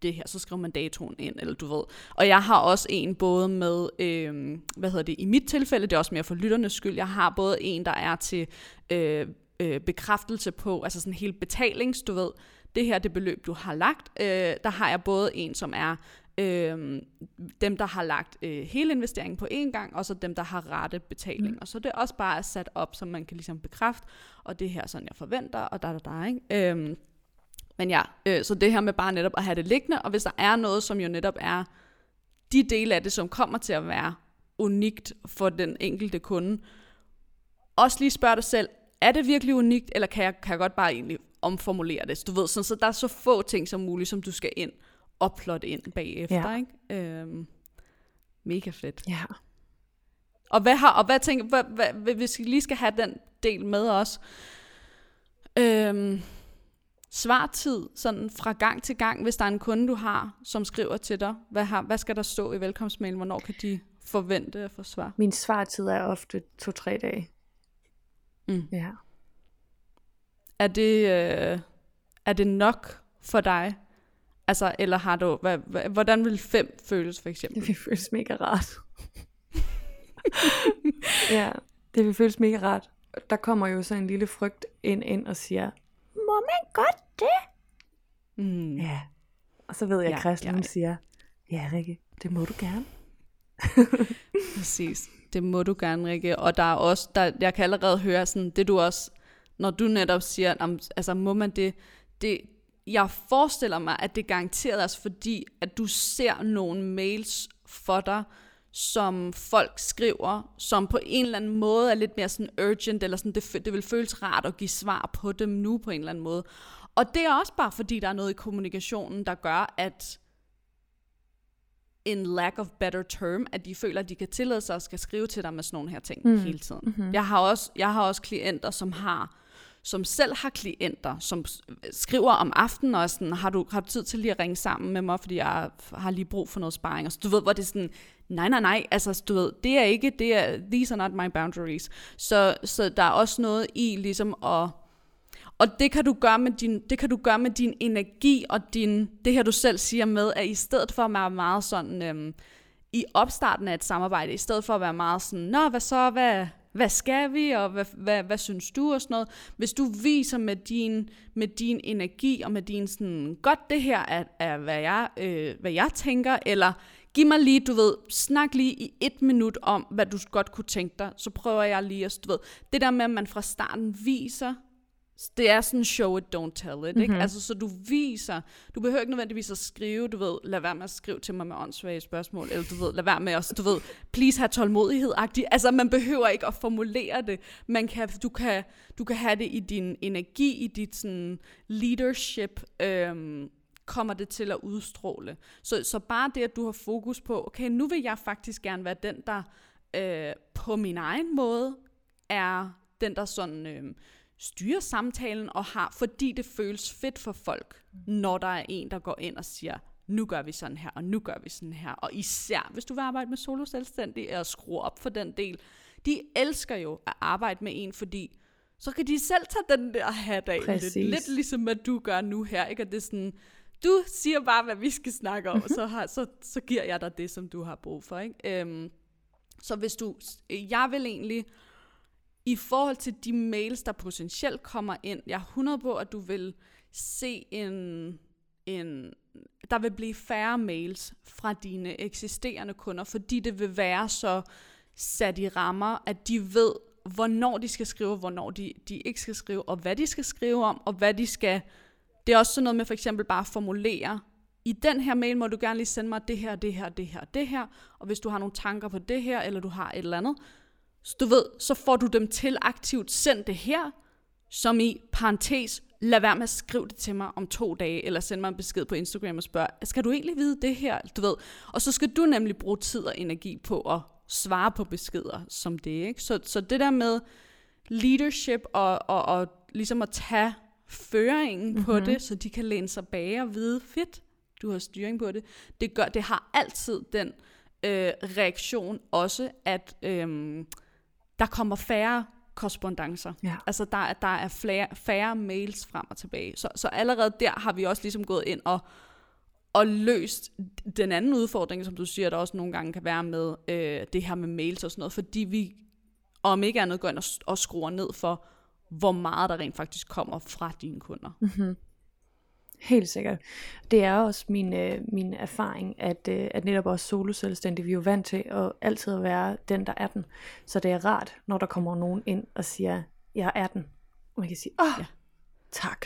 det her, så skriver man datoen ind, eller du ved. Og jeg har også en både med, øh, hvad hedder det, i mit tilfælde, det er også mere for lytternes skyld, jeg har både en, der er til øh, øh, bekræftelse på, altså sådan helt betalings, du ved, det her det beløb, du har lagt. Øh, der har jeg både en, som er øh, dem, der har lagt øh, hele investeringen på én gang, og så dem, der har rette betaling. Mm. Og så det er også bare sat op, så man kan ligesom bekræfte, og det her sådan, jeg forventer, og der, der, der, ikke? Øh, men ja, øh, så det her med bare netop at have det liggende, og hvis der er noget, som jo netop er de dele af det, som kommer til at være unikt for den enkelte kunde, også lige spørg dig selv, er det virkelig unikt, eller kan jeg, kan jeg godt bare egentlig omformulere det? Du ved, sådan, så der er så få ting som muligt, som du skal ind og plotte ind bagefter, Ja. ikke? Øhm, mega fedt. Ja. Og hvad har, og hvad tænker, hvad, hvad, hvis vi lige skal have den del med os, øhm, svartid sådan fra gang til gang, hvis der er en kunde, du har, som skriver til dig, hvad, har, hvad skal der stå i velkomstmailen, hvornår kan de forvente at få svar? Min svartid er ofte to-tre dage. Mm. Ja. Er det, øh, er det nok for dig? Altså, eller har du, hvad, hvad, hvordan vil fem føles for eksempel? Det vil føles mega rart. ja, det vil føles mega rart. Der kommer jo så en lille frygt ind, ind og siger, må man godt det? Mm. Ja. Og så ved jeg, Ja, at Christian ja, ja, ja. siger, ja Rikke, det må du gerne. Præcis. Det må du gerne, Rikke. Og der er også, der, jeg kan allerede høre sådan, det du også, når du netop siger, om, altså må man det, det, jeg forestiller mig, at det er garanteret også fordi, at du ser nogle mails for dig, som folk skriver, som på en eller anden måde er lidt mere sådan urgent, eller sådan, det, det vil føles rart at give svar på dem nu på en eller anden måde. Og det er også bare fordi, der er noget i kommunikationen, der gør, at in lack of better term, at de føler, at de kan tillade sig at skal skrive til dig med sådan nogle her ting mm. hele tiden. Mm-hmm. Jeg, har også, jeg har også klienter, som har som selv har klienter, som skriver om aftenen og sådan, har du, har du tid til lige at ringe sammen med mig, fordi jeg har lige brug for noget sparring. Og så, du ved, hvor det er sådan, nej, nej, nej, altså du ved, det er ikke, det er, these are not my boundaries. Så, så der er også noget i ligesom at, og det kan du gøre med din, det kan du gøre med din energi og din, det her du selv siger med, at i stedet for at være meget sådan, øhm, i opstarten af et samarbejde, i stedet for at være meget sådan, nå, hvad så, hvad, hvad skal vi, og hvad, hvad, hvad synes du, og sådan noget. Hvis du viser med din, med din energi, og med din sådan, godt det her er, er hvad, jeg, øh, hvad jeg tænker, eller giv mig lige, du ved, snak lige i et minut om, hvad du godt kunne tænke dig, så prøver jeg lige at, du ved, det der med, at man fra starten viser, det er sådan show it, don't tell it, ikke? Mhm. Altså, så du viser, du behøver ikke nødvendigvis at skrive, du ved, lad være med at skrive til mig med åndssvage spørgsmål, eller du ved, lad være med at, du ved, please have tålmodighed-agtigt. Altså, man behøver ikke at formulere det. Man kan, du, kan, du kan have det i din energi, i dit sådan, leadership, øhm, kommer det til at udstråle. Så, så bare det, at du har fokus på, okay, nu vil jeg faktisk gerne være den, der øh, på min egen måde er den, der sådan øh, styrer samtalen og har, fordi det føles fedt for folk, når der er en, der går ind og siger, nu gør vi sådan her, og nu gør vi sådan her. Og især, hvis du vil arbejde med solo selvstændig, og skrue op for den del. De elsker jo at arbejde med en, fordi så kan de selv tage den der hat af. Lidt, lidt ligesom, at du gør nu her. Ikke? Og det er sådan, du siger bare, hvad vi skal snakke om, og så, har, så, så giver jeg dig det, som du har brug for. Ikke? Øhm, så hvis du, jeg vil egentlig, i forhold til de mails, der potentielt kommer ind, jeg er 100 på, at du vil se en, en, der vil blive færre mails fra dine eksisterende kunder, fordi det vil være så sat i rammer, at de ved, hvornår de skal skrive, hvornår de, de ikke skal skrive, og hvad de skal skrive om, og hvad de skal... Det er også sådan noget med for eksempel bare at formulere, i den her mail må du gerne lige sende mig det her, det her, det her, det her, og hvis du har nogle tanker på det her, eller du har et eller andet, så du ved, så får du dem til aktivt, send det her, som i parentes, lad være med at skrive det til mig om to dage, eller send mig en besked på Instagram og spørg, skal du egentlig vide det her, du ved. Og så skal du nemlig bruge tid og energi på at svare på beskeder som det, ikke? Så, så det der med leadership og, og, og ligesom at tage føringen mm-hmm. på mhm. det, så de kan læne sig bag og vide, fedt, du har styring på det. Det, gør, det har altid den øh, reaktion også, at øh, der kommer færre korrespondencer. Ja. Altså der, der er flere, færre mails frem og tilbage. Så, så allerede der har vi også ligesom gået ind og, og løst den anden udfordring, som du siger, der også nogle gange kan være med øh, det her med mails og sådan noget, fordi vi om ikke andet går ind og, og skruer ned for, hvor meget der rent faktisk kommer fra dine kunder. Mm-hmm. Helt sikkert. Det er også min, øh, min erfaring, at, øh, at netop også soloselvstændige, vi er jo vant til at altid være den, der er den. Så det er rart, når der kommer nogen ind og siger, jeg er den. Og man kan sige, åh, ja. tak.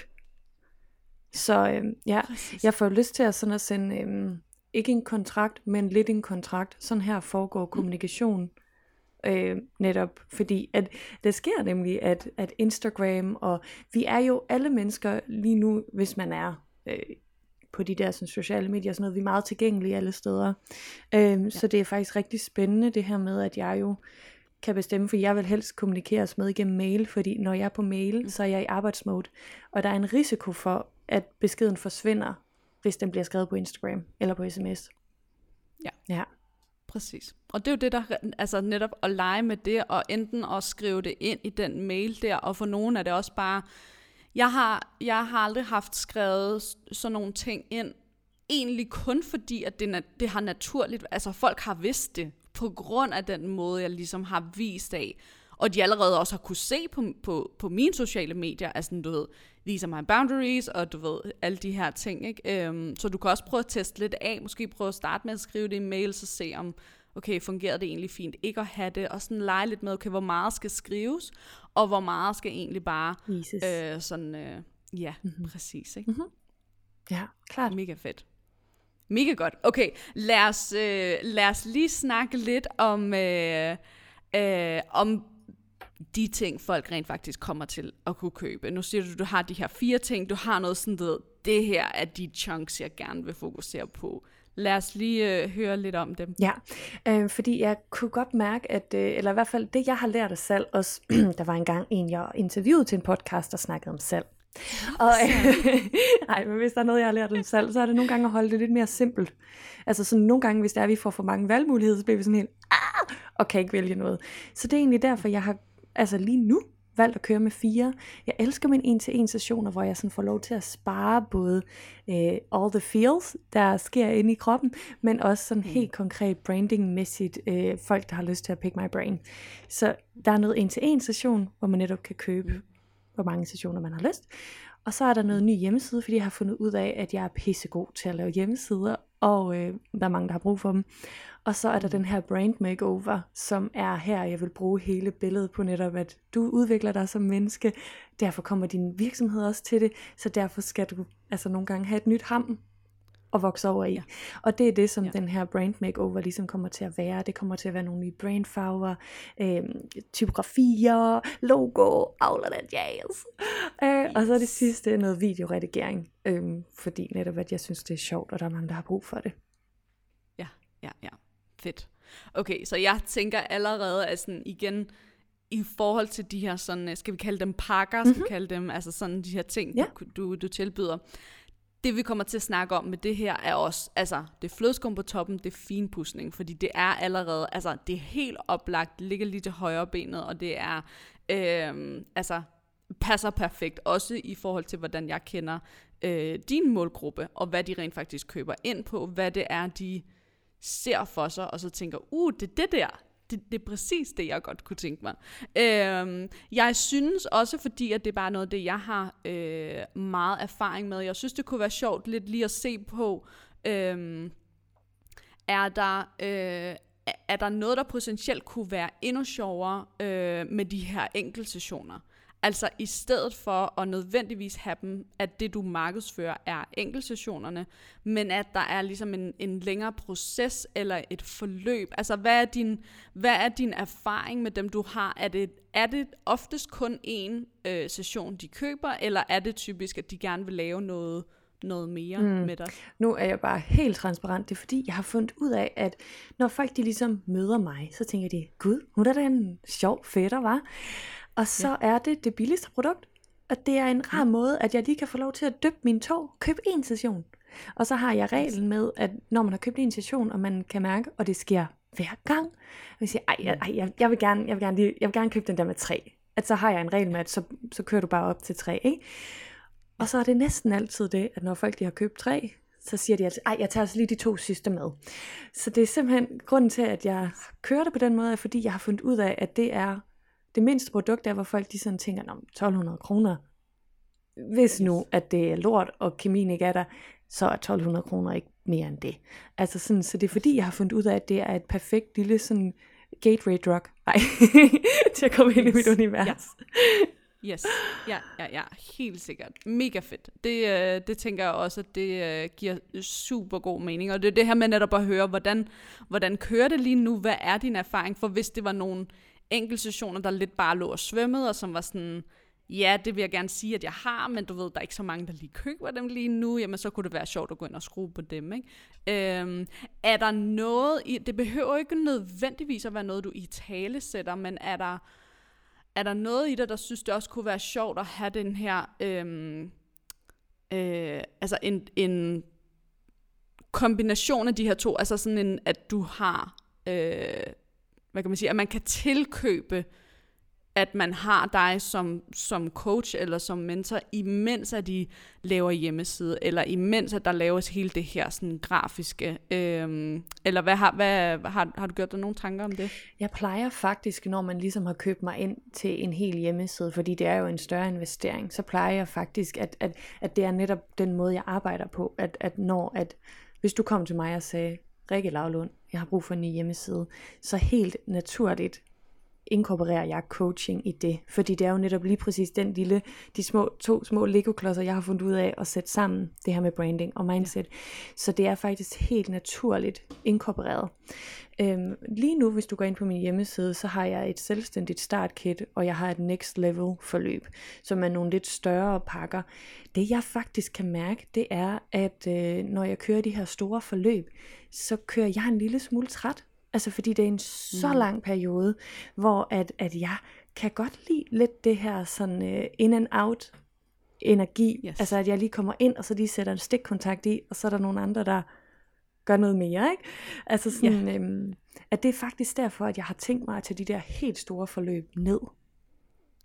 Så øh, ja, Præcis. jeg får lyst til at, sådan at sende, øh, ikke en kontrakt, men lidt en kontrakt. Sådan her foregår mm. Øh, netop fordi at det sker nemlig at, at Instagram og vi er jo alle mennesker lige nu hvis man er øh, på de der sådan, sociale medier og sådan noget. Vi er meget tilgængelige alle steder. Øh, ja. Så det er faktisk rigtig spændende det her med, at jeg jo kan bestemme, for jeg vil helst kommunikeres med igennem mail, fordi når jeg er på mail, mm. så er jeg i arbejdsmode, og der er en risiko for, at beskeden forsvinder, hvis den bliver skrevet på Instagram eller på sms. Ja. Ja. Præcis. Og det er jo det, der altså netop at lege med det, og enten at skrive det ind i den mail der, og for nogen er det også bare, jeg har, jeg har aldrig haft skrevet sådan nogle ting ind, egentlig kun fordi, at det, det har naturligt, altså folk har vidst det, på grund af den måde, jeg ligesom har vist af, og de allerede også har kunne se på, på, på mine sociale medier, altså du ved, are my boundaries, og du ved, alle de her ting, ikke? Um, så du kan også prøve at teste lidt af, måske prøve at starte med at skrive det i mail, så se om, okay, fungerer det egentlig fint ikke at have det, og sådan lege lidt med, okay, hvor meget skal skrives, og hvor meget skal egentlig bare, øh, sådan, øh, ja, mm-hmm. præcis, ikke? Mm-hmm. Ja, klart. Mega fedt. Mega godt. Okay, lad os, øh, lad os lige snakke lidt om, øh, øh, om de ting, folk rent faktisk kommer til at kunne købe. Nu siger du, du har de her fire ting, du har noget sådan, det, det her er de chunks, jeg gerne vil fokusere på. Lad os lige øh, høre lidt om dem. Ja, øh, fordi jeg kunne godt mærke, at, øh, eller i hvert fald det, jeg har lært af salg, også, der var engang en, jeg interviewede til en podcast, der snakkede om salg. Og, øh, ej, men hvis der er noget, jeg har lært om salg, så er det nogle gange at holde det lidt mere simpelt. Altså sådan nogle gange, hvis det er, at vi får for mange valgmuligheder, så bliver vi sådan helt, ah, og kan ikke vælge noget. Så det er egentlig derfor, jeg har altså lige nu valgt at køre med fire. Jeg elsker mine en-til-en sessioner, hvor jeg sådan får lov til at spare både uh, all the feels, der sker inde i kroppen, men også sådan mm. helt konkret branding-mæssigt uh, folk, der har lyst til at pick my brain. Så der er noget en-til-en session, hvor man netop kan købe, mm. hvor mange sessioner man har lyst. Og så er der noget ny hjemmeside, fordi jeg har fundet ud af, at jeg er pissegod til at lave hjemmesider, og øh, der er mange, der har brug for dem. Og så er der den her brand makeover, som er her, jeg vil bruge hele billedet på netop, at du udvikler dig som menneske, derfor kommer din virksomhed også til det, så derfor skal du altså nogle gange have et nyt ham at vokse over i. Ja. Og det er det, som ja. den her brand makeover ligesom kommer til at være. Det kommer til at være nogle nye brandfarver, øh, typografier, logo, all of that jazz. Øh, yes. Og så det sidste noget videoredigering, øh, fordi netop at jeg synes, det er sjovt, og der er mange, der har brug for det. Ja, ja, ja. Fedt. Okay, så jeg tænker allerede, at sådan igen, i forhold til de her sådan, skal vi kalde dem pakker, mm-hmm. skal vi mhm. kalde dem, altså sådan de her ting, ja. du, du, du tilbyder. Det vi kommer til at snakke om med det her er også, altså det flødeskum på toppen, det er finpudsning, fordi det er allerede, altså det er helt oplagt, det ligger lige til højre benet, og det er, øh, altså passer perfekt, også i forhold til, hvordan jeg kender øh, din målgruppe, og hvad de rent faktisk køber ind på, hvad det er, de ser for sig, og så tænker, uh, det er det der, det, det er præcis det, jeg godt kunne tænke mig. Øhm, jeg synes også, fordi at det er bare noget, det jeg har øh, meget erfaring med. Jeg synes, det kunne være sjovt lidt lige at se på, øhm, er der... Øh, er der noget, der potentielt kunne være endnu sjovere øh, med de her enkeltsessioner? Altså i stedet for at nødvendigvis have dem, at det du markedsfører er enkeltsessionerne, men at der er ligesom en, en længere proces eller et forløb. Altså hvad er, din, hvad er din erfaring med dem du har? Er det, er det oftest kun én øh, session de køber, eller er det typisk at de gerne vil lave noget noget mere mm. med dig? Nu er jeg bare helt transparent. Det er fordi, jeg har fundet ud af, at når folk de ligesom møder mig, så tænker de, gud, hun er da en sjov fætter, var. Og så ja. er det det billigste produkt. Og det er en rar ja. måde, at jeg lige kan få lov til at dyppe min tog, købe en session. Og så har jeg reglen med, at når man har købt en session, og man kan mærke, og det sker hver gang, og siger, ej, ej jeg, jeg, vil gerne, jeg, vil gerne lige, jeg vil gerne købe den der med tre. At så har jeg en regel med, at så, så kører du bare op til tre, ikke? Og så er det næsten altid det, at når folk de har købt tre, så siger de at ej, jeg tager altså lige de to sidste med. Så det er simpelthen grunden til, at jeg kører det på den måde, er fordi jeg har fundet ud af, at det er det mindste produkt, er, hvor folk de sådan tænker, 1200 kroner, hvis nu, at det er lort, og kemien ikke er der, så er 1200 kroner ikke mere end det. Altså sådan, så det er fordi, jeg har fundet ud af, at det er et perfekt lille sådan gateway drug, nej, til at komme ind i mit univers. Ja. Yes, ja, ja, ja, helt sikkert. Mega fedt. Det, øh, det tænker jeg også, at det øh, giver super god mening. Og det er det her med netop at høre, hvordan, hvordan kører det lige nu? Hvad er din erfaring? For hvis det var nogle enkelte sessioner, der lidt bare lå og svømmede, og som var sådan, ja, det vil jeg gerne sige, at jeg har, men du ved, der er ikke så mange, der lige køber dem lige nu, jamen så kunne det være sjovt at gå ind og skrue på dem, ikke? Øhm, er der noget, i, det behøver ikke nødvendigvis at være noget, du i tale sætter, men er der, er der noget i dig, der synes, det også kunne være sjovt at have den her, øhm, øh, altså en, en kombination af de her to, altså sådan en, at du har, øh, hvad kan man sige, at man kan tilkøbe at man har dig som, som coach eller som mentor, imens at de laver hjemmeside, eller imens at der laves hele det her sådan grafiske. Øhm, eller hvad har, hvad, har, har du gjort dig nogle tanker om det? Jeg plejer faktisk, når man ligesom har købt mig ind til en hel hjemmeside, fordi det er jo en større investering, så plejer jeg faktisk, at, at, at det er netop den måde, jeg arbejder på, at, at når at, hvis du kom til mig og sagde, Rikke Lavlund, jeg har brug for en ny hjemmeside, så helt naturligt inkorporerer jeg coaching i det, fordi det er jo netop lige præcis den lille, de små, to små Lego-klodser, jeg har fundet ud af at sætte sammen, det her med branding og mindset. Ja. Så det er faktisk helt naturligt inkorporeret. Øhm, lige nu, hvis du går ind på min hjemmeside, så har jeg et selvstændigt startkit, og jeg har et next level forløb, som er nogle lidt større pakker. Det jeg faktisk kan mærke, det er, at øh, når jeg kører de her store forløb, så kører jeg en lille smule træt Altså fordi det er en så mm. lang periode, hvor at, at jeg kan godt lide lidt det her sådan uh, in and out energi. Yes. Altså at jeg lige kommer ind, og så lige sætter en stikkontakt i, og så er der nogle andre, der gør noget mere. Ikke? Altså sådan, yeah. øhm, at det er faktisk derfor, at jeg har tænkt mig at tage de der helt store forløb ned.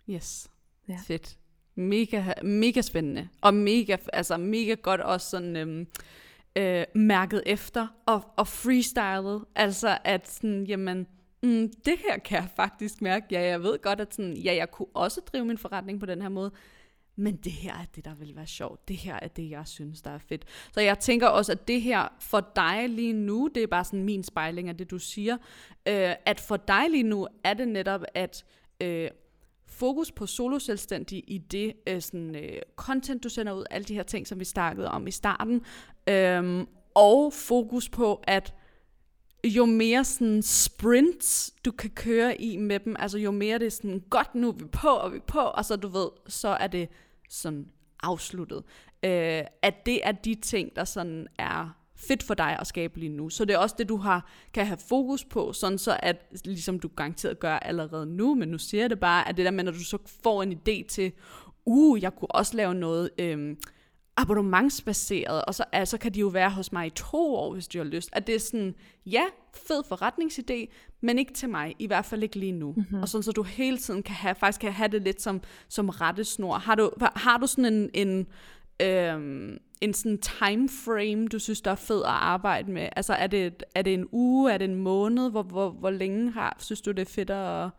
Yes, ja. fedt. Mega, mega spændende. Og mega, altså mega godt også sådan... Øhm, øh, mærket efter og, og freestylet. Altså at sådan, jamen, mm, det her kan jeg faktisk mærke. Ja, jeg ved godt, at sådan, ja, jeg kunne også drive min forretning på den her måde. Men det her er det, der vil være sjovt. Det her er det, jeg synes, der er fedt. Så jeg tænker også, at det her for dig lige nu, det er bare sådan min spejling af det, du siger, øh, at for dig lige nu er det netop, at øh, fokus på solo selvstændig i det øh, sådan, øh, content, du sender ud, alle de her ting, som vi snakkede om i starten, øhm, og fokus på, at jo mere sådan sprints, du kan køre i med dem, altså jo mere det er sådan, godt nu er vi på, og vi er på, og så du ved, så er det sådan afsluttet. Øh, at det er de ting, der sådan er fedt for dig at skabe lige nu. Så det er også det, du har, kan have fokus på, sådan så at, ligesom du garanteret gør allerede nu, men nu siger jeg det bare, at det der med, når du så får en idé til, uh, jeg kunne også lave noget øhm, abonnementsbaseret, og så, altså, kan de jo være hos mig i to år, hvis du har lyst. At det er sådan, ja, fed forretningsidé, men ikke til mig, i hvert fald ikke lige nu. Mm-hmm. Og sådan, så du hele tiden kan have, faktisk kan have det lidt som, som rettesnor. Har du, har du sådan en, en øhm, en sådan time frame, du synes, der er fed at arbejde med? Altså er det, er det en uge, er det en måned? Hvor, hvor, hvor længe har, synes du, det er fedt at,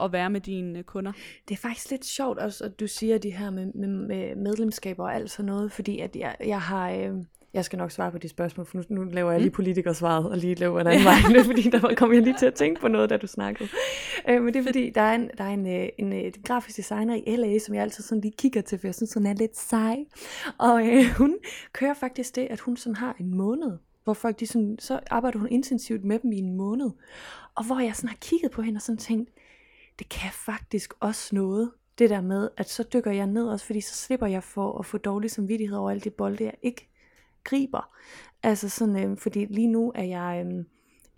at være med dine kunder? Det er faktisk lidt sjovt også, at du siger det her med, med, med medlemskaber og alt sådan noget, fordi at jeg, jeg har... Øh, jeg skal nok svare på de spørgsmål, for nu, nu laver jeg lige mm. politikersvaret, og lige laver en anden vej, fordi der kom jeg lige til at tænke på noget, da du snakkede. Øh, men det er fordi, der er, en, der er en, øh, en, en, en grafisk designer i LA, som jeg altid sådan lige kigger til, for jeg synes, hun er lidt sej. Og øh, hun kører faktisk det, at hun sådan har en måned, hvor folk de sådan, så arbejder hun intensivt med dem i en måned. Og hvor jeg sådan har kigget på hende og sådan tænkt, det kan faktisk også noget, det der med, at så dykker jeg ned også, fordi så slipper jeg for at få dårlig samvittighed over alle de bolde, jeg ikke griber. Altså sådan, øh, fordi lige nu er jeg, øh,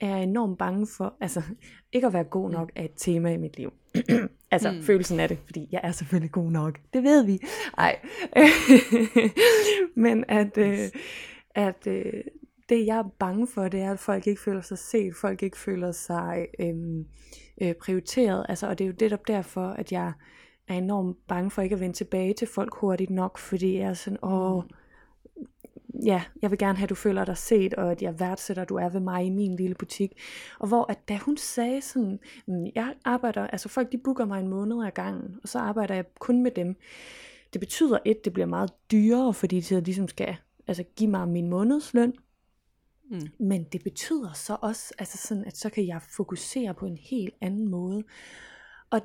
er jeg enormt bange for, altså ikke at være god nok er et tema i mit liv. altså mm. følelsen af det, fordi jeg er selvfølgelig god nok. Det ved vi. Ej. Men at, øh, at øh, det jeg er bange for, det er, at folk ikke føler sig set, folk ikke føler sig øh, øh, prioriteret. Altså, og det er jo netop derfor, at jeg er enormt bange for ikke at vende tilbage til folk hurtigt nok, fordi jeg er sådan, åh, mm ja, jeg vil gerne have, at du føler dig set, og at jeg værdsætter, at du er ved mig i min lille butik. Og hvor at da hun sagde sådan, mm, jeg arbejder, altså folk de booker mig en måned ad gangen, og så arbejder jeg kun med dem. Det betyder et, det bliver meget dyrere, fordi de ligesom skal altså, give mig min månedsløn. Mm. Men det betyder så også, altså sådan, at så kan jeg fokusere på en helt anden måde. Og,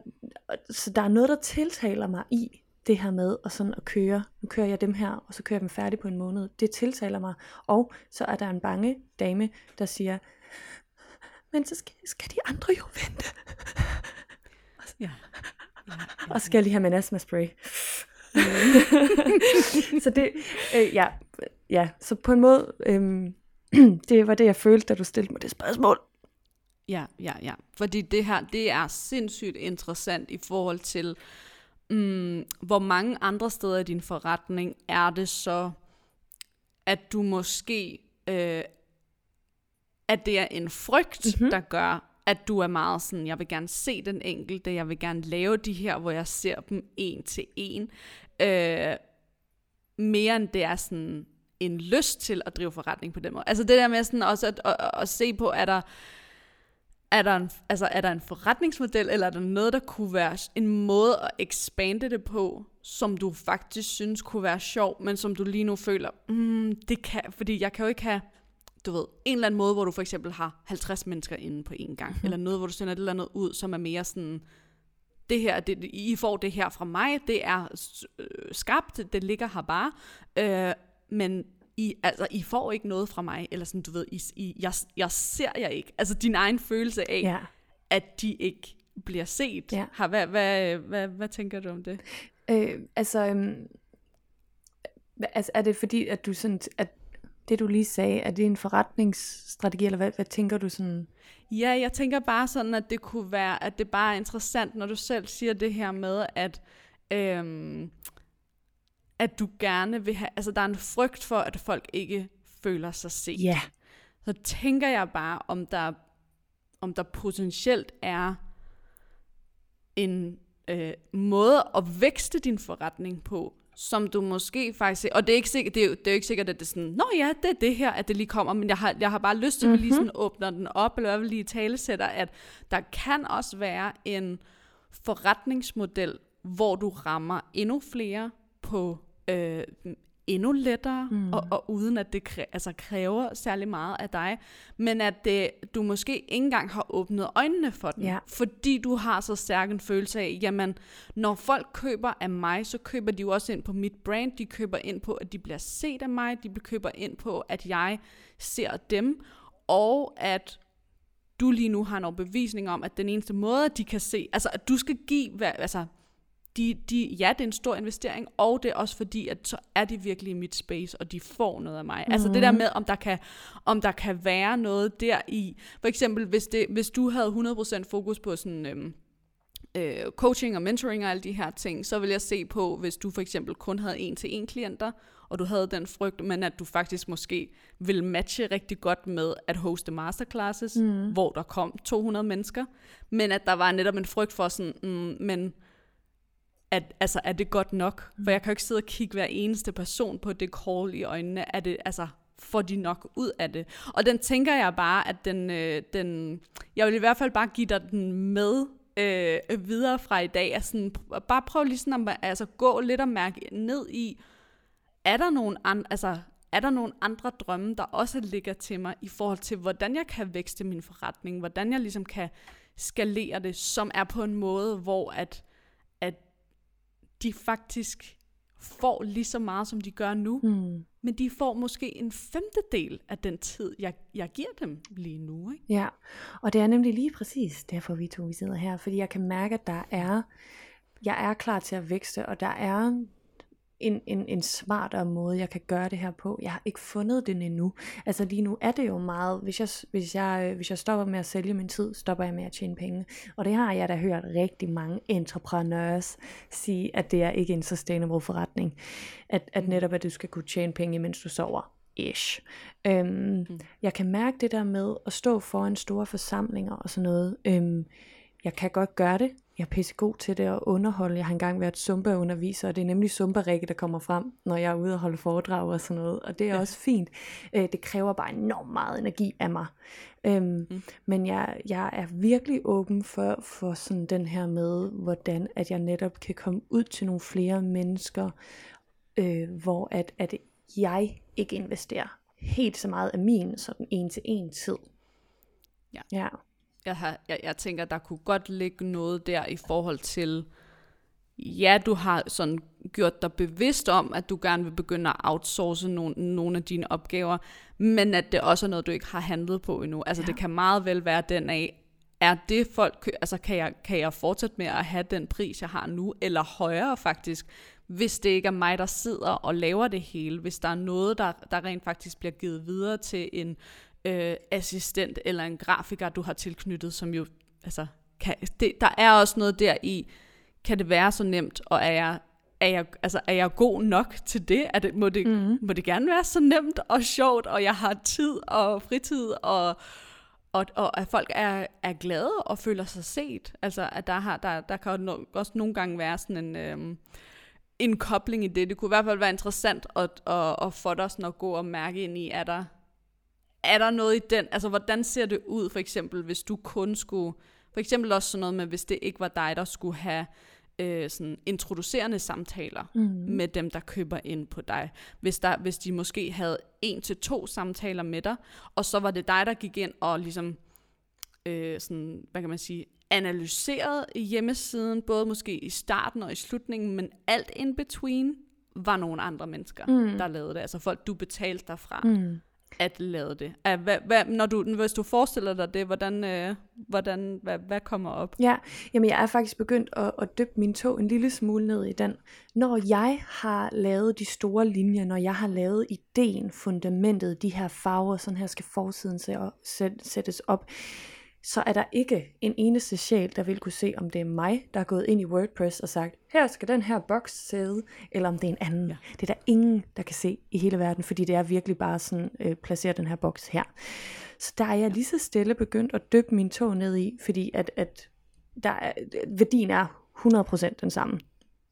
og så der er noget, der tiltaler mig i, det her med at, sådan at køre, nu kører jeg dem her, og så kører jeg dem færdig på en måned, det tiltaler mig. Og så er der en bange dame, der siger, men så skal, skal de andre jo vente. ja. Ja, ja, Og så skal jeg lige have min astma spray. så det, øh, ja, ja, så på en måde, øh, det var det, jeg følte, da du stillede mig det spørgsmål. Ja, ja, ja. Fordi det her, det er sindssygt interessant i forhold til, mm, hvor mange andre steder i din forretning er det så, at du måske, øh, at det er en frygt, mm-hmm. der gør, at du er meget sådan, jeg vil gerne se den enkelte, jeg vil gerne lave de her, hvor jeg ser dem en til en. Øh, mere end det er sådan en lyst til at drive forretning på den måde. Altså det der med sådan også at, at, at, at se på, er der, er der, en, altså, er der en forretningsmodel, eller er der noget, der kunne være en måde at expande det på, som du faktisk synes kunne være sjov, men som du lige nu føler, mm, det kan, fordi jeg kan jo ikke have, du ved, en eller anden måde, hvor du for eksempel har 50 mennesker inde på en gang, mm. eller noget, hvor du sender et eller andet ud, som er mere sådan, det her, det, I får det her fra mig, det er øh, skabt, det ligger her bare, øh, men i, altså, I får ikke noget fra mig, eller sådan, du ved, I, I, jeg, jeg ser jer ikke. Altså din egen følelse af, ja. at de ikke bliver set. Ja. Har, hvad, hvad, hvad, hvad tænker du om det? Øh, altså, øhm, altså, er det fordi, at du sådan, at det du lige sagde, er det en forretningsstrategi, eller hvad, hvad tænker du sådan? Ja, jeg tænker bare sådan, at det kunne være, at det bare er interessant, når du selv siger det her med, at øhm, at du gerne vil have, altså der er en frygt for, at folk ikke føler sig set. Ja. Så tænker jeg bare, om der, om der potentielt er en øh, måde at vækste din forretning på, som du måske faktisk... Og det er ikke sikkert, det er, det er ikke sikkert, at det er sådan, nå ja, det er det her, at det lige kommer, men jeg har, jeg har bare lyst til, at vi lige mhm. sådan åbner den op, eller vil lige tale sætter, at der kan også være en forretningsmodel, hvor du rammer endnu flere på øh, endnu lettere, mm. og, og uden at det kræ, altså kræver særlig meget af dig, men at det, du måske ikke engang har åbnet øjnene for den, ja. fordi du har så stærk en følelse af, jamen, når folk køber af mig, så køber de jo også ind på mit brand, de køber ind på, at de bliver set af mig, de køber ind på, at jeg ser dem, og at du lige nu har en overbevisning om, at den eneste måde, de kan se, altså at du skal give, altså de, de, ja, det er en stor investering, og det er også fordi, at så er de virkelig i mit space, og de får noget af mig. Mm. Altså det der mhm. med, om der, kan, om der kan være noget der i. For eksempel, hvis, det, hvis du havde 100% fokus på sådan... Øhm, øh, coaching og mentoring og alle de her ting, så vil jeg se på, hvis du for eksempel kun havde en til en klienter, og du havde den frygt, men at du faktisk måske ville matche rigtig godt med at hoste masterclasses, mm. hvor der kom 200 mennesker, men at der var netop en frygt for sådan, mm, men at, altså, er det godt nok? For jeg kan jo ikke sidde og kigge hver eneste person på det call i øjnene. Er det, altså, får de nok ud af det? Og den tænker jeg bare, at den, øh, den jeg vil i hvert fald bare give dig den med øh, videre fra i dag. Altså, bare prøv lige sådan at altså, gå lidt og mærke ned i, er der nogen andre, altså, er der nogle andre drømme, der også ligger til mig i forhold til, hvordan jeg kan vækste min forretning, hvordan jeg ligesom kan skalere det, som er på en måde, hvor at de faktisk får lige så meget, som de gør nu, Mm. men de får måske en femtedel af den tid, jeg, jeg giver dem lige nu. Ikke? Ja, og det er nemlig lige præcis derfor, vi to vi sidder her, fordi jeg kan mærke, at der er, jeg er klar til at vækste, og der er en, en, en smartere måde, jeg kan gøre det her på. Jeg har ikke fundet den endnu. Altså lige nu er det jo meget, hvis jeg, hvis jeg, øh, hvis jeg stopper med at sælge min tid, stopper jeg med at tjene penge. Og det har jeg da hørt rigtig mange entrepreneurs sige, at det er ikke en sustainable forretning. At, at netop, at du skal kunne tjene penge, mens du sover. Ish. Øhm, mm. Jeg kan mærke det der med at stå foran store forsamlinger og sådan noget. Øhm, jeg kan godt gøre det. Jeg er pissegod til det at underholde. Jeg har engang været Zumba-underviser, og det er nemlig Zumba-Rikke, der kommer frem, når jeg er ude og holde foredrag og sådan noget. Og det er også fint. Øh, det kræver bare enormt meget energi af mig. Øhm, mm. Men jeg, jeg er virkelig åben for, for sådan den her med, hvordan at jeg netop kan komme ud til nogle flere mennesker, øh, hvor at, at jeg ikke investerer helt så meget af min sådan en til en tid. Ja. ja. Jeg, har, jeg, jeg tænker, der kunne godt ligge noget der i forhold til, ja, du har sådan gjort dig bevidst om, at du gerne vil begynde at outsource nogle, nogle af dine opgaver, men at det også er noget, du ikke har handlet på endnu. Altså ja. det kan meget vel være den af, er det folk, altså kan jeg, kan jeg fortsætte med at have den pris, jeg har nu, eller højere faktisk, hvis det ikke er mig, der sidder og laver det hele, hvis der er noget, der, der rent faktisk bliver givet videre til en øh, assistent eller en grafiker, du har tilknyttet, som jo, altså, kan, det, der er også noget der i, kan det være så nemt, og er jeg, er jeg, altså, er jeg god nok til det? Er det, må, det mm. må det gerne være så nemt og sjovt, og jeg har tid og fritid, og, og, og at folk er, er glade og føler sig set. Altså, at der, har, der, der kan jo også nogle gange være sådan en... Øhm, en kobling i det. Det kunne i hvert fald være interessant at, at, at få dig sådan at gå og mærke ind i, er der, er der noget i den, altså hvordan ser det ud for eksempel, hvis du kun skulle, for eksempel også sådan noget med, hvis det ikke var dig, der skulle have øh, sådan introducerende samtaler mm. med dem, der køber ind på dig. Hvis, der, hvis de måske havde en til to samtaler med dig, og så var det dig, der gik ind og ligesom, øh, sådan, hvad kan man sige, analyseret hjemmesiden, både måske i starten og i slutningen, men alt in between var nogle andre mennesker, mm. der lavede det. Altså folk, du betalte dig fra. Mm at lade det? Hvad, hvad, når du, hvis du forestiller dig det, hvordan, øh, hvordan, hvad, hvad kommer op? Ja, jamen jeg er faktisk begyndt at, at dyppe min tog en lille smule ned i den. Når jeg har lavet de store linjer, når jeg har lavet ideen, fundamentet, de her farver, sådan her skal forsiden sættes op, så er der ikke en eneste sjæl, der vil kunne se, om det er mig, der er gået ind i WordPress og sagt, her skal den her boks sidde, eller om det er en anden. Ja. Det er der ingen, der kan se i hele verden, fordi det er virkelig bare sådan, øh, placere den her boks her. Så der er jeg lige så stille begyndt at dyppe min tog ned i, fordi at, at der er, værdien er 100% den samme.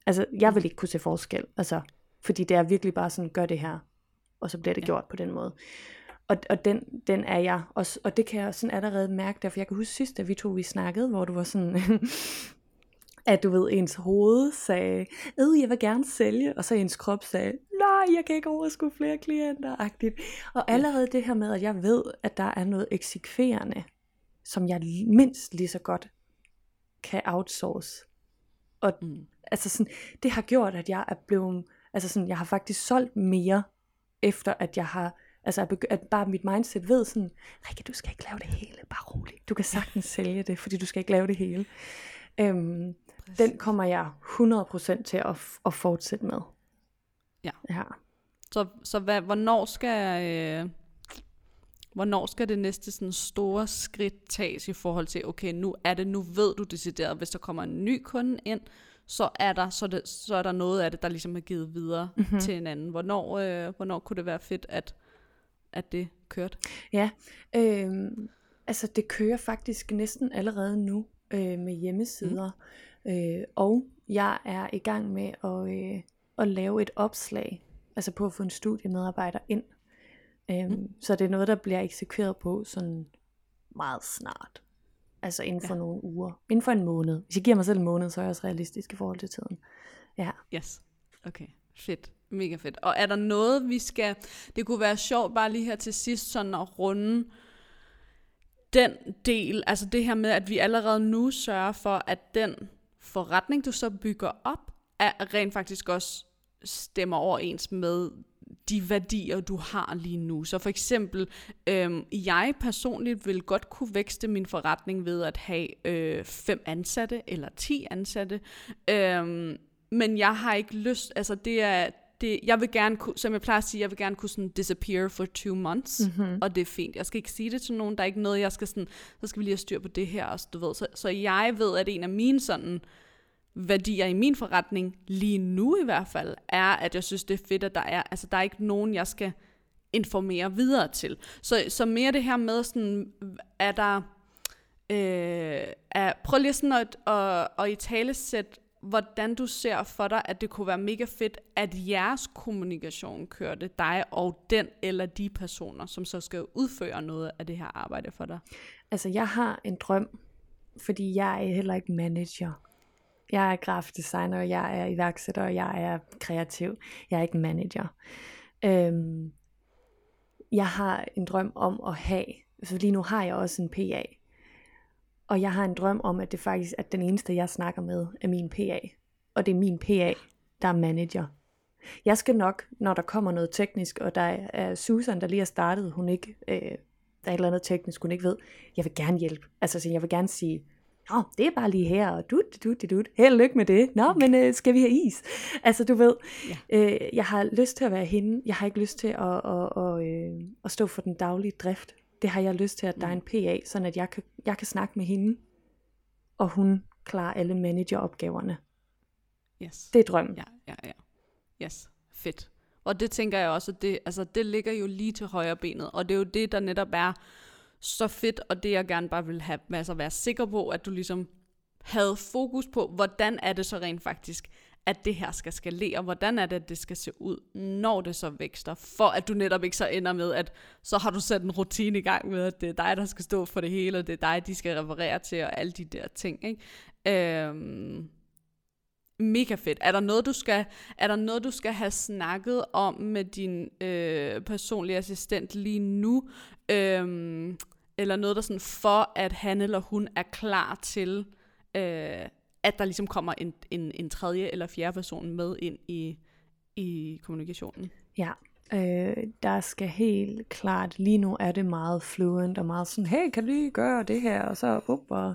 Altså, jeg vil ikke kunne se forskel, altså, fordi det er virkelig bare sådan, gør det her, og så bliver det ja. gjort på den måde. Og, og den, den er jeg også, og det kan jeg sådan allerede mærke, derfor jeg kan huske sidst, da vi to vi snakkede, hvor du var sådan, at du ved, ens hoved sagde, øh, jeg vil gerne sælge, og så ens krop sagde, nej, jeg kan ikke overskue flere klienter, agtigt. Og allerede det her med, at jeg ved, at der er noget eksekverende, som jeg mindst lige så godt kan outsource. Og mm. altså sådan, det har gjort, at jeg er blevet, altså sådan, jeg har faktisk solgt mere, efter at jeg har Altså at, at bare mit mindset ved sådan, Rikke, du skal ikke lave det hele, bare rolig. Du kan sagtens sælge det, fordi du skal ikke lave det hele. Øhm, den kommer jeg 100% til at, at fortsætte med. Ja. ja. Så, så hvad, hvornår skal... Øh, hvornår skal det næste sådan store skridt tages i forhold til, okay, nu er det, nu ved du decideret, hvis der kommer en ny kunde ind, så er der, så, det, så er der noget af det, der ligesom er givet videre mm-hmm. til en anden. Hvornår, øh, hvornår kunne det være fedt, at at det kørte? Ja, øh, altså det kører faktisk næsten allerede nu øh, med hjemmesider. Mm. Øh, og jeg er i gang med at, øh, at lave et opslag, altså på at få en studiemedarbejder ind. Øh, mm. Så det er noget, der bliver eksekveret på sådan meget snart. Altså inden for ja. nogle uger. Inden for en måned. Hvis jeg giver mig selv en måned, så er jeg også realistisk i forhold til tiden. Ja. Yes. Okay. Fedt. Mega fedt. Og er der noget, vi skal... Det kunne være sjovt bare lige her til sidst, sådan at runde den del, altså det her med, at vi allerede nu sørger for, at den forretning, du så bygger op, er rent faktisk også stemmer overens med de værdier, du har lige nu. Så for eksempel, øhm, jeg personligt vil godt kunne vækste min forretning ved at have øh, fem ansatte eller ti ansatte. Øhm, men jeg har ikke lyst, altså det er, det, jeg vil gerne kunne, som jeg plejer at sige, jeg vil gerne kunne sådan disappear for two months, mm-hmm. og det er fint. Jeg skal ikke sige det til nogen, der er ikke noget, jeg skal sådan, så skal vi lige have styr på det her, og du ved. Så, så jeg ved, at en af mine sådan, værdier i min forretning, lige nu i hvert fald, er, at jeg synes, det er fedt, at der er, altså der er ikke nogen, jeg skal informere videre til. Så, så mere det her med sådan, er der, øh, er, prøv lige sådan at, at, at i tale sætte, hvordan du ser for dig, at det kunne være mega fedt, at jeres kommunikation kørte dig og den eller de personer, som så skal udføre noget af det her arbejde for dig. Altså jeg har en drøm, fordi jeg er heller ikke manager. Jeg er grafdesigner, jeg er iværksætter, og jeg er kreativ. Jeg er ikke manager. Øhm, jeg har en drøm om at have, så lige nu har jeg også en PA. Og jeg har en drøm om, at det faktisk er den eneste, jeg snakker med, er min PA. Og det er min PA, der er manager. Jeg skal nok, når der kommer noget teknisk, og der er Susan, der lige har startet, hun ikke, øh, der er et eller andet teknisk, hun ikke ved, jeg vil gerne hjælpe. Altså, jeg vil gerne sige, Nå, det er bare lige her, og du, du, du, du. Held lykke med det. Nå, men øh, skal vi have is? Altså, du ved, ja. øh, jeg har lyst til at være hende. Jeg har ikke lyst til at, at, at, øh, at stå for den daglige drift. Det har jeg lyst til, at der er en PA, sådan at jeg kan, jeg kan snakke med hende, og hun klarer alle manageropgaverne. Yes. Det er drømmen. Ja, ja, ja. Yes, fedt. Og det tænker jeg også, at det, altså, det ligger jo lige til højre benet, og det er jo det, der netop er så fedt, og det jeg gerne bare vil have, altså være sikker på, at du ligesom havde fokus på, hvordan er det så rent faktisk, at det her skal skalere, hvordan er det, at det skal se ud, når det så vækster, for at du netop ikke så ender med, at så har du sat en rutine i gang med, at det er dig, der skal stå for det hele, og det er dig, de skal referere til, og alle de der ting, ikke? Øhm, mega fedt. Er der noget, du skal, er der noget, du skal have snakket om med din øh, personlige assistent lige nu? Øhm, eller noget, der sådan for, at han eller hun er klar til, øh, at der ligesom kommer en, en, en tredje eller fjerde person med ind i, i kommunikationen? Ja, øh, der skal helt klart, lige nu er det meget fluent og meget sådan, hey, kan du lige gøre det her, og så op, og,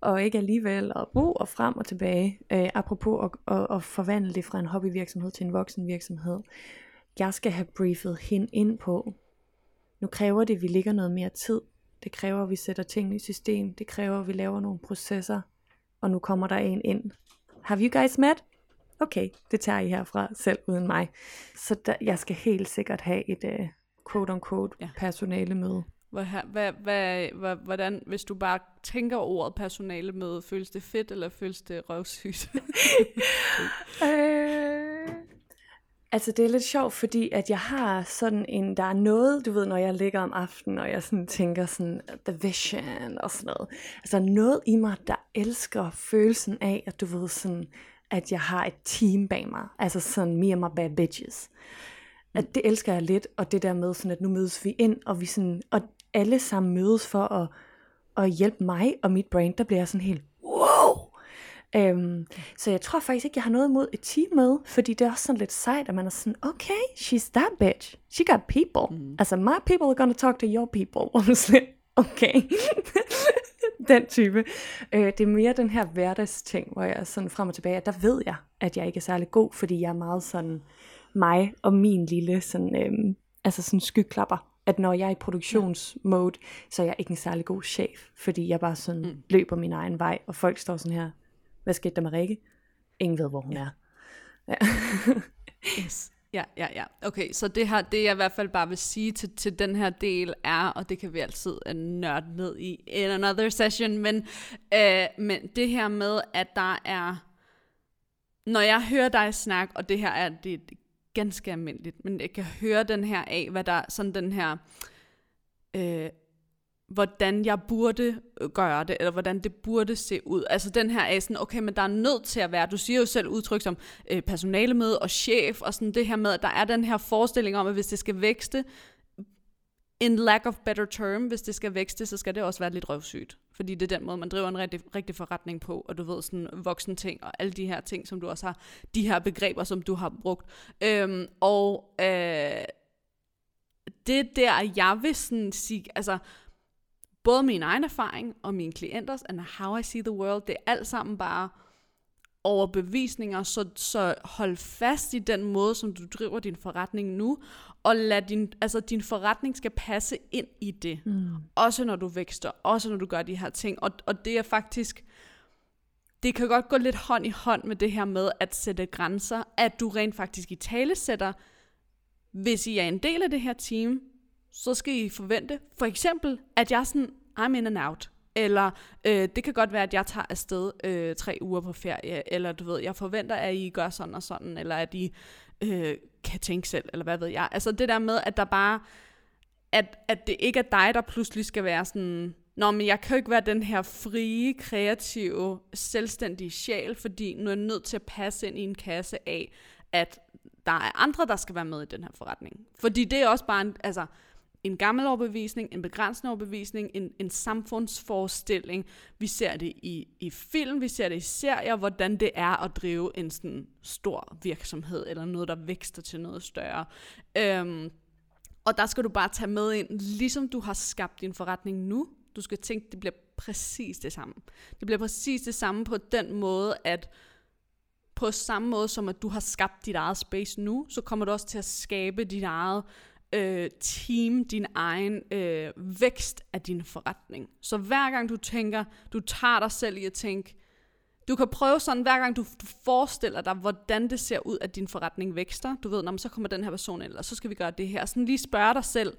og ikke alligevel, og brug og frem og tilbage, øh, apropos at, at, at forvandle det fra en hobbyvirksomhed til en voksenvirksomhed. Jeg skal have briefet hende ind på, nu kræver det, at vi ligger noget mere tid. Det kræver, at vi sætter tingene i system. Det kræver, at vi laver nogle processer. Og nu kommer der en ind. Have you guys met? Okay, det tager I herfra selv uden mig. Så der, jeg skal helt sikkert have et uh, quote-unquote ja. personale møde. Hvad, hvad, hvad, hvad, hvordan, hvis du bare tænker ordet personale møde, føles det fedt, eller føles det røvsygt? øh, Altså det er lidt sjovt, fordi at jeg har sådan en, der er noget, du ved, når jeg ligger om aftenen, og jeg sådan tænker sådan, the vision og sådan noget. Altså noget i mig, der elsker følelsen af, at du ved sådan, at jeg har et team bag mig. Altså sådan, me and my bad bitches. At det elsker jeg lidt, og det der med sådan, at nu mødes vi ind, og vi sådan, og alle sammen mødes for at, at hjælpe mig og mit brain, der bliver jeg sådan helt, Øhm, så jeg tror faktisk ikke, jeg har noget imod et team med, fordi det er også sådan lidt sejt, at man er sådan, okay, she's that bitch. She got people. Mm. Altså, my people are gonna talk to your people. Og sådan, okay. den type. Øh, det er mere den her hverdagsting, hvor jeg er sådan frem og tilbage, at der ved jeg, at jeg ikke er særlig god, fordi jeg er meget sådan mig og min lille sådan, øhm, altså sådan skyklapper at når jeg er i produktionsmode, så er jeg ikke en særlig god chef, fordi jeg bare sådan mm. løber min egen vej, og folk står sådan her, hvad skete der med Rikke? Ingen ved, hvor hun ja. er. Ja. yes. Ja, ja, ja. Okay, så det her, det jeg i hvert fald bare vil sige til, til den her del er, og det kan vi altid uh, nørde ned i in another session, men, uh, men det her med, at der er, når jeg hører dig snakke, og det her er, det er ganske almindeligt, men jeg kan høre den her af, hvad der sådan den her, uh, hvordan jeg burde øh, gøre det, eller hvordan det burde se ud. Altså den her er sådan, okay, men der er nødt til at være, du siger jo selv udtryk som øh, personalemøde og chef, og sådan det her med, at der er den her forestilling om, at hvis det skal vækste, in lack of better term, hvis det skal vækste, så skal det også være lidt røvsygt. Fordi det er den måde, man driver en rigtig, rigtig forretning på, og du ved sådan voksen ting, og alle de her ting, som du også har, de her begreber, som du har brugt. Øhm, og øh, det der, jeg vil sådan sige, altså, både min egen erfaring og mine klienters, and how I see the world, det er alt sammen bare overbevisninger, så, så hold fast i den måde, som du driver din forretning nu, og lad din, altså din forretning skal passe ind i det. Mm. Også når du vækster, også når du gør de her ting. Og, og det er faktisk, det kan godt gå lidt hånd i hånd med det her med at sætte grænser, at du rent faktisk i tale sætter, hvis I er en del af det her team, så skal I forvente, for eksempel, at jeg sådan, I'm in and out. Eller øh, det kan godt være, at jeg tager afsted øh, tre uger på ferie, eller du ved, jeg forventer, at I gør sådan og sådan, eller at I øh, kan tænke selv, eller hvad ved jeg. Altså det der med, at der bare, at, at det ikke er dig, der pludselig skal være sådan, Nå, men jeg kan jo ikke være den her frie, kreative, selvstændige sjæl, fordi nu er jeg nødt til at passe ind i en kasse af, at der er andre, der skal være med i den her forretning. Fordi det er også bare en, altså, en gammel overbevisning, en begrænsende overbevisning, en, en samfundsforestilling. Vi ser det i, i film, vi ser det i serier, hvordan det er at drive en sådan stor virksomhed, eller noget, der vækster til noget større. Øhm, og der skal du bare tage med ind, ligesom du har skabt din forretning nu. Du skal tænke, det bliver præcis det samme. Det bliver præcis det samme på den måde, at på samme måde som at du har skabt dit eget space nu, så kommer du også til at skabe dit eget øh, team, din egen øh, vækst af din forretning. Så hver gang du tænker, du tager dig selv i at tænke, du kan prøve sådan, hver gang du, du forestiller dig, hvordan det ser ud, at din forretning vækster. Du ved, når så kommer den her person ind, og så skal vi gøre det her. Sådan lige spørge dig selv,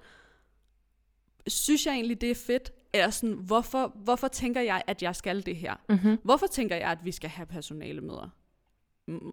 synes jeg egentlig, det er fedt? Eller sådan, hvorfor, hvorfor tænker jeg, at jeg skal det her? Mm-hmm. Hvorfor tænker jeg, at vi skal have personale møder?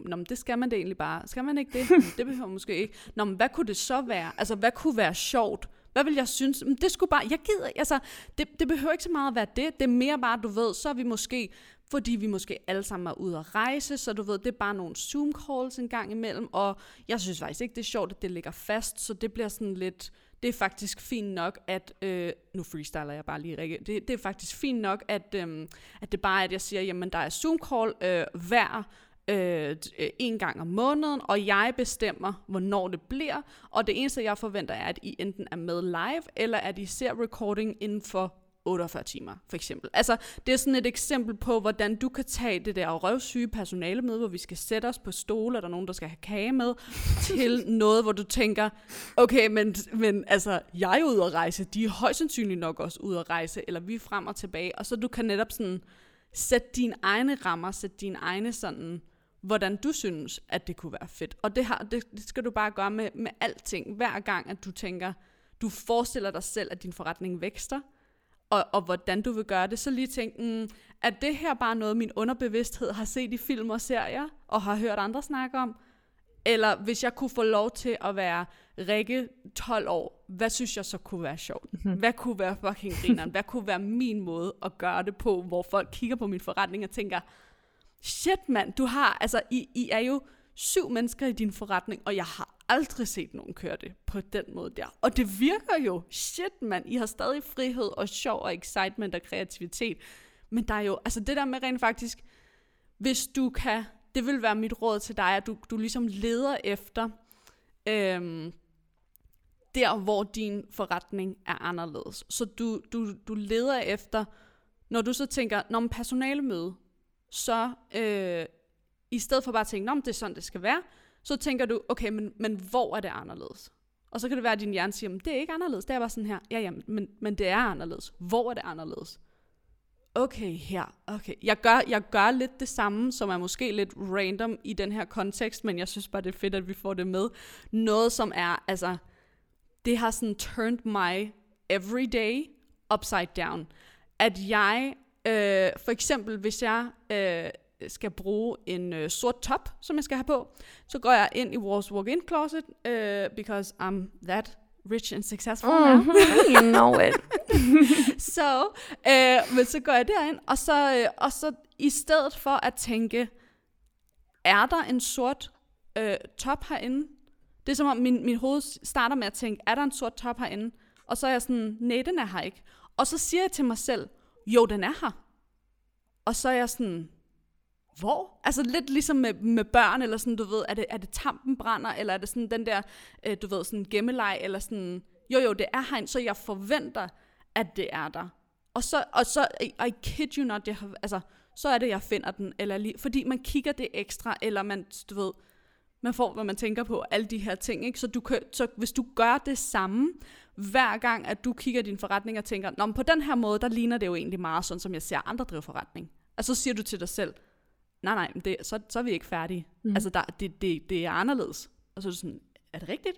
Nå, men det skal man det egentlig bare. Skal man ikke det? det behøver måske ikke. Nå, men hvad kunne det så være? Altså, hvad kunne være sjovt? Hvad vil jeg synes? Men det skulle bare, jeg gider, altså, det, det behøver ikke så meget at være det. Det er mere bare, du ved, så er vi måske, fordi vi måske alle sammen er ude at rejse, så du ved, det er bare nogle Zoom-calls en gang imellem, og jeg synes faktisk ikke, det er sjovt, at det ligger fast, så det bliver sådan lidt, det er faktisk fint nok, at, øh, nu freestyler jeg bare lige, Rikke, det, det er faktisk fint nok, at, øh, at det bare er, at jeg siger, jamen der er Zoom-call øh, hver øh, en gang om måneden, og jeg bestemmer, hvornår det bliver, og det eneste, jeg forventer, er, at I enten er med live, eller at I ser recording inden for 48 timer, for eksempel. Altså, det er sådan et eksempel på, hvordan du kan tage det der røvsyge personale med, hvor vi skal sætte os på stole, og der er nogen, der skal have kage med, til noget, hvor du tænker, okay, men, men altså, jeg er ude at rejse, de er højst sandsynligt nok også ude at rejse, eller vi er frem og tilbage, og så du kan netop sådan sætte dine egne rammer, sætte dine egne sådan, hvordan du synes, at det kunne være fedt. Og det, har, det, det skal du bare gøre med, med alting. Hver gang, at du tænker, du forestiller dig selv, at din forretning vækster, og, og hvordan du vil gøre det, så lige tænk, mm, er det her bare noget, min underbevidsthed har set i film og serier, og har hørt andre snakke om? Eller hvis jeg kunne få lov til at være Rikke 12 år, hvad synes jeg så kunne være sjovt? Mm-hmm. Hvad kunne være fucking grineren? hvad kunne være min måde at gøre det på, hvor folk kigger på min forretning og tænker, shit mand, du har, altså I, I er jo syv mennesker i din forretning, og jeg har aldrig set nogen køre det på den måde der. Og det virker jo, shit mand, I har stadig frihed og sjov og excitement og kreativitet. Men der er jo, altså det der med rent faktisk, hvis du kan, det vil være mit råd til dig, at du, du ligesom leder efter, øhm, der hvor din forretning er anderledes. Så du, du, du leder efter, når du så tænker, når man personalemøde, så øh, i stedet for bare at tænke, om det er sådan, det skal være, så tænker du, okay, men, men hvor er det anderledes? Og så kan det være, at din hjerne siger, det er ikke anderledes, det er bare sådan her. Ja, ja, men, men det er anderledes. Hvor er det anderledes? Okay, her. Okay. Jeg gør, jeg gør lidt det samme, som er måske lidt random i den her kontekst, men jeg synes bare, det er fedt, at vi får det med. Noget, som er, altså, det har sådan turned my everyday upside down. At jeg Øh, for eksempel, hvis jeg øh, skal bruge en øh, sort top, som jeg skal have på, så går jeg ind i vores walk-in closet, øh, because I'm that rich and successful mm-hmm. now. you know it. så, øh, men så går jeg derind, og så, øh, og så i stedet for at tænke, er der en sort øh, top herinde? Det er som om min, min hoved starter med at tænke, er der en sort top herinde? Og så er jeg sådan, nej, den er her ikke. Og så siger jeg til mig selv, jo, den er her. Og så er jeg sådan, hvor? Altså lidt ligesom med, med børn, eller sådan, du ved, er det, er det tampen brænder, eller er det sådan den der, øh, du ved, sådan gemmeleg, eller sådan, jo jo, det er herinde, så jeg forventer, at det er der. Og så, og så I, I kid you not, jeg har, altså, så er det, jeg finder den, eller lige, fordi man kigger det ekstra, eller man, du ved, man får, hvad man tænker på, alle de her ting, ikke? Så, du kan, så hvis du gør det samme, hver gang, at du kigger din forretning og tænker, Nå, men på den her måde, der ligner det jo egentlig meget sådan, som jeg ser andre drive forretning. Og så siger du til dig selv, nej, nej, det, så, så er vi ikke færdige. Mm. Altså, der, det, det, det er anderledes. Og så er du sådan, er det rigtigt?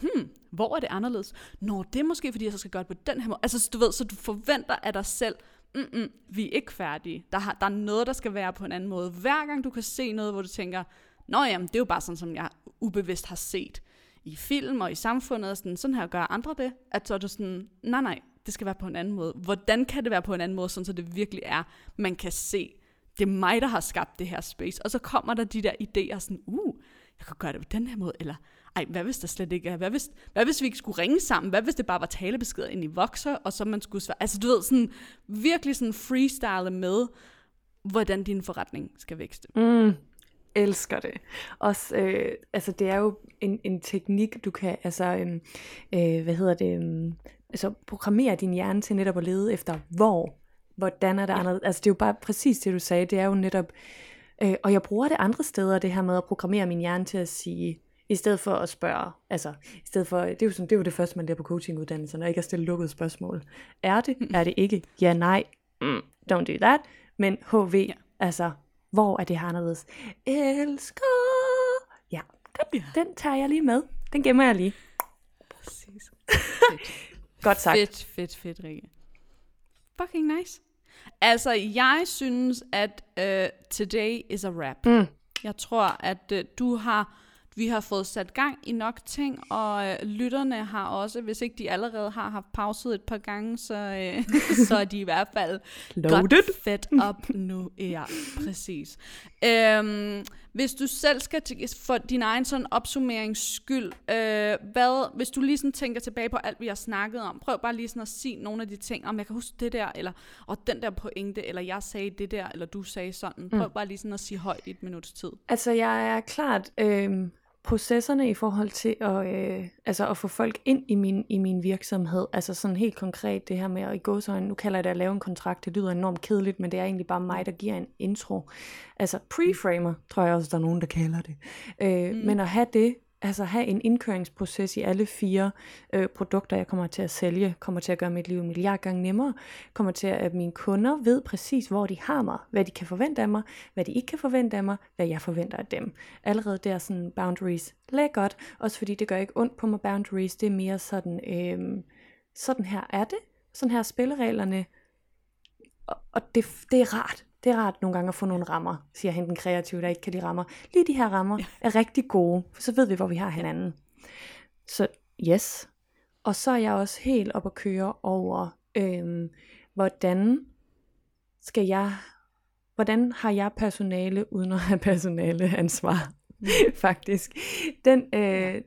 Hmm, hvor er det anderledes? Nå, det er måske, fordi jeg så skal gøre det på den her måde. Altså, du ved, så du forventer af dig selv, mm vi er ikke færdige. Der, har, der er noget, der skal være på en anden måde. Hver gang du kan se noget, hvor du tænker, nå jamen, det er jo bare sådan, som jeg ubevidst har set i film og i samfundet, og sådan, sådan her gør andre det, at så er du sådan, nej nej, det skal være på en anden måde. Hvordan kan det være på en anden måde, sådan så det virkelig er, man kan se, det er mig, der har skabt det her space. Og så kommer der de der idéer sådan, uh, jeg kan gøre det på den her måde, eller ej, hvad hvis der slet ikke er, hvad hvis, hvad hvis vi ikke skulle ringe sammen, hvad hvis det bare var talebeskeder ind i vokser, og så man skulle svare, altså du ved, sådan virkelig sådan freestyle med, hvordan din forretning skal vækste. Mm, elsker det. Også, øh, altså det er jo en, en teknik, du kan, altså, øh, øh, hvad hedder det, øh, altså programmere din hjerne til netop at lede efter, hvor, hvordan er det ja. andet, altså det er jo bare præcis det, du sagde, det er jo netop, øh, og jeg bruger det andre steder, det her med at programmere min hjerne til at sige, i stedet for at spørge, altså, i stedet for, det er jo, sådan, det, er jo det første, man lærer på coachinguddannelsen, og ikke at stille lukkede spørgsmål. Er det? Er det ikke? Ja, nej. Mm, don't do that. Men HV, ja. altså, hvor er det her anderledes? Elsker! Ja. Ja. Den tager jeg lige med. Den gemmer jeg lige. Præcis. Godt sagt. Fedt, fedt, fedt, Rikke. Fucking nice. Altså, jeg synes, at uh, today is a wrap. Mm. Jeg tror, at uh, du har vi har fået sat gang i nok ting, og øh, lytterne har også, hvis ikke de allerede har haft pauset et par gange, så, øh, så er de i hvert fald Loaded. godt fedt op nu. Ja, præcis. Øhm, hvis du selv skal for din egen sådan opsummerings skyld, øh, hvad, hvis du lige sådan tænker tilbage på alt, vi har snakket om, prøv bare lige sådan at sige nogle af de ting, om jeg kan huske det der, eller og den der pointe, eller jeg sagde det der, eller du sagde sådan. Prøv mm. bare lige sådan at sige højt i et minuts tid. Altså, jeg er klart... Øh processerne i forhold til at, øh, altså at få folk ind i min, i min virksomhed, altså sådan helt konkret det her med at i gå sådan, nu kalder jeg det at lave en kontrakt, det lyder enormt kedeligt, men det er egentlig bare mig, der giver en intro. Altså preframer, tror jeg også, der er nogen, der kalder det. Øh, mm. Men at have det, altså have en indkøringsproces i alle fire øh, produkter, jeg kommer til at sælge, kommer til at gøre mit liv en milliard gange nemmere, kommer til at, at mine kunder ved præcis, hvor de har mig, hvad de kan forvente af mig, hvad de ikke kan forvente af mig, hvad jeg forventer af dem. Allerede der sådan boundaries lækkert, også fordi det gør ikke ondt på mig boundaries, det er mere sådan, øh, sådan her er det, sådan her er spillereglerne, og, og det, det er rart, det er rart nogle gange at få nogle rammer, siger han den kreative, der ikke kan lide rammer. Lige de her rammer er rigtig gode, for så ved vi, hvor vi har hinanden. Så yes. Og så er jeg også helt op at køre over, øhm, hvordan skal jeg, hvordan har jeg personale uden at have personale ansvar, mm. faktisk. Den, øh,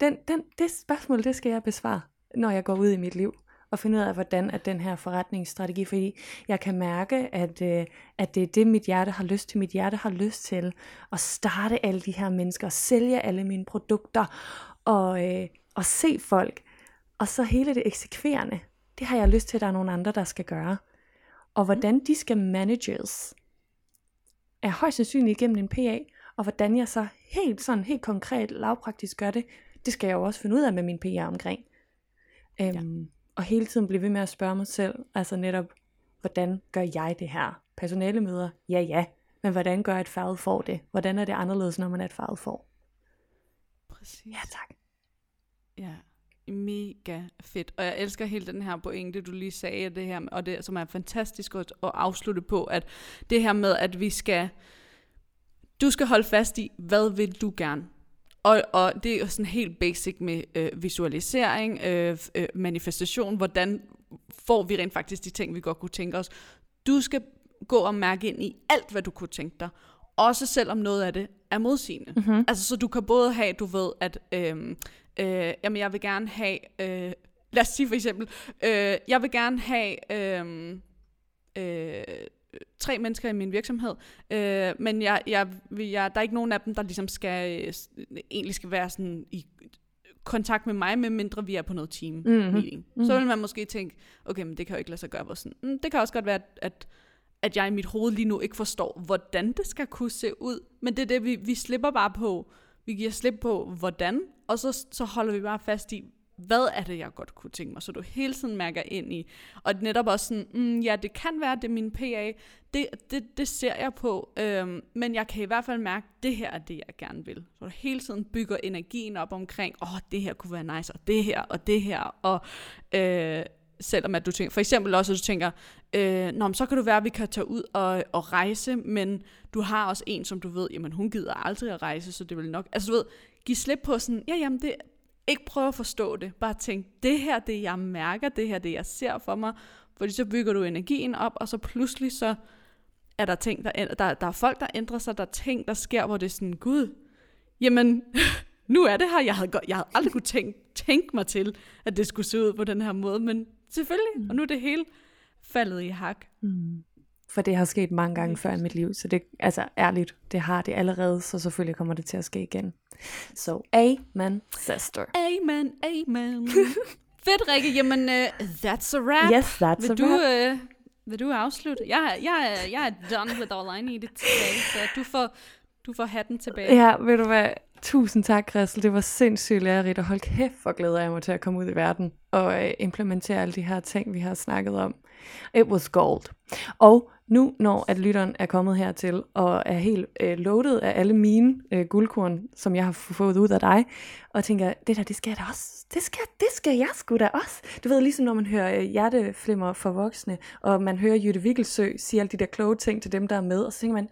den, den, det spørgsmål, det skal jeg besvare, når jeg går ud i mit liv og finde ud af, hvordan er den her forretningsstrategi, fordi jeg kan mærke, at, øh, at det er det, mit hjerte har lyst til. Mit hjerte har lyst til at starte alle de her mennesker, sælge alle mine produkter, og, øh, og se folk. Og så hele det eksekverende, det har jeg lyst til, at der er nogle andre, der skal gøre. Og hvordan de skal manages, er højst sandsynligt igennem en PA, og hvordan jeg så helt sådan, helt konkret, lavpraktisk gør det, det skal jeg jo også finde ud af med min PA omkring. Øhm, ja og hele tiden blive ved med at spørge mig selv, altså netop, hvordan gør jeg det her? Personalemøder, ja ja, men hvordan gør et farvet får det? Hvordan er det anderledes, når man er et farvet får? Præcis. Ja, tak. Ja, mega fedt. Og jeg elsker hele den her pointe, du lige sagde, det her, og det, som er fantastisk at, at afslutte på, at det her med, at vi skal, du skal holde fast i, hvad vil du gerne? Og, og det er jo sådan helt basic med øh, visualisering, øh, øh, manifestation, hvordan får vi rent faktisk de ting, vi godt kunne tænke os. Du skal gå og mærke ind i alt, hvad du kunne tænke dig. Også selvom noget af det er modsigende. Mm-hmm. Altså, så du kan både have, du ved, at øhm, øh, jamen, jeg vil gerne have, øh, lad os sige for eksempel, øh, jeg vil gerne have øh, øh, tre mennesker i min virksomhed, øh, men jeg, jeg, jeg, der er ikke nogen af dem, der ligesom skal, øh, egentlig skal være sådan i kontakt med mig, medmindre vi er på noget team mm-hmm. meeting. Mm-hmm. Så vil man måske tænke, okay, men det kan jo ikke lade sig gøre. Hvor sådan, mm, det kan også godt være, at, at at jeg i mit hoved lige nu ikke forstår, hvordan det skal kunne se ud. Men det er det, vi, vi slipper bare på. Vi giver slip på, hvordan, og så, så holder vi bare fast i, hvad er det, jeg godt kunne tænke mig, så du hele tiden mærker ind i. Og netop også sådan, mm, ja, det kan være, det er min PA, det, det, det ser jeg på, øhm, men jeg kan i hvert fald mærke, det her er det, jeg gerne vil. Så du hele tiden bygger energien op omkring, åh, oh, det her kunne være nice, og det her, og det her, og øh, selvom at du tænker, for eksempel også, at du tænker, øh, Nå, men så kan du være, at vi kan tage ud og, og rejse, men du har også en, som du ved, jamen hun gider aldrig at rejse, så det vil nok, altså du ved, give slip på sådan, ja jamen det, ikke prøve at forstå det, bare tænk, det her det jeg mærker, det her det jeg ser for mig, fordi så bygger du energien op, og så pludselig så er der ting, der, der, der er folk, der ændrer sig, der er ting, der sker, hvor det er sådan, gud, jamen, nu er det her, jeg havde, jeg havde aldrig kunne tænke, tænke mig til, at det skulle se ud på den her måde, men Selvfølgelig. Mm. Og nu er det hele faldet i hak. Mm. For det har sket mange gange før i mit liv, så det altså ærligt, det har det allerede, så selvfølgelig kommer det til at ske igen. Så so, amen, sister. Amen, amen. Fedt, Rikke. Jamen, uh, that's a wrap. Yes, that's vil a du, wrap. Uh, vil du afslutte? Jeg, jeg, jeg er done with all I needed today, så du får, du får hatten tilbage. Ja, ved du hvad? Tusind tak, Christel. Det var sindssygt lærerigt, og hold kæft, for glæder jeg mig til at komme ud i verden og øh, implementere alle de her ting, vi har snakket om. It was gold. Og nu, når at lytteren er kommet hertil og er helt øh, loaded af alle mine øh, guldkorn, som jeg har fået ud af dig, og tænker, det der, det skal jeg da også. Det skal, det skal jeg sgu da også. Du ved, ligesom når man hører øh, hjerteflimmer for voksne, og man hører Jytte Vikkelsø sige alle de der kloge ting til dem, der er med, og så tænker man,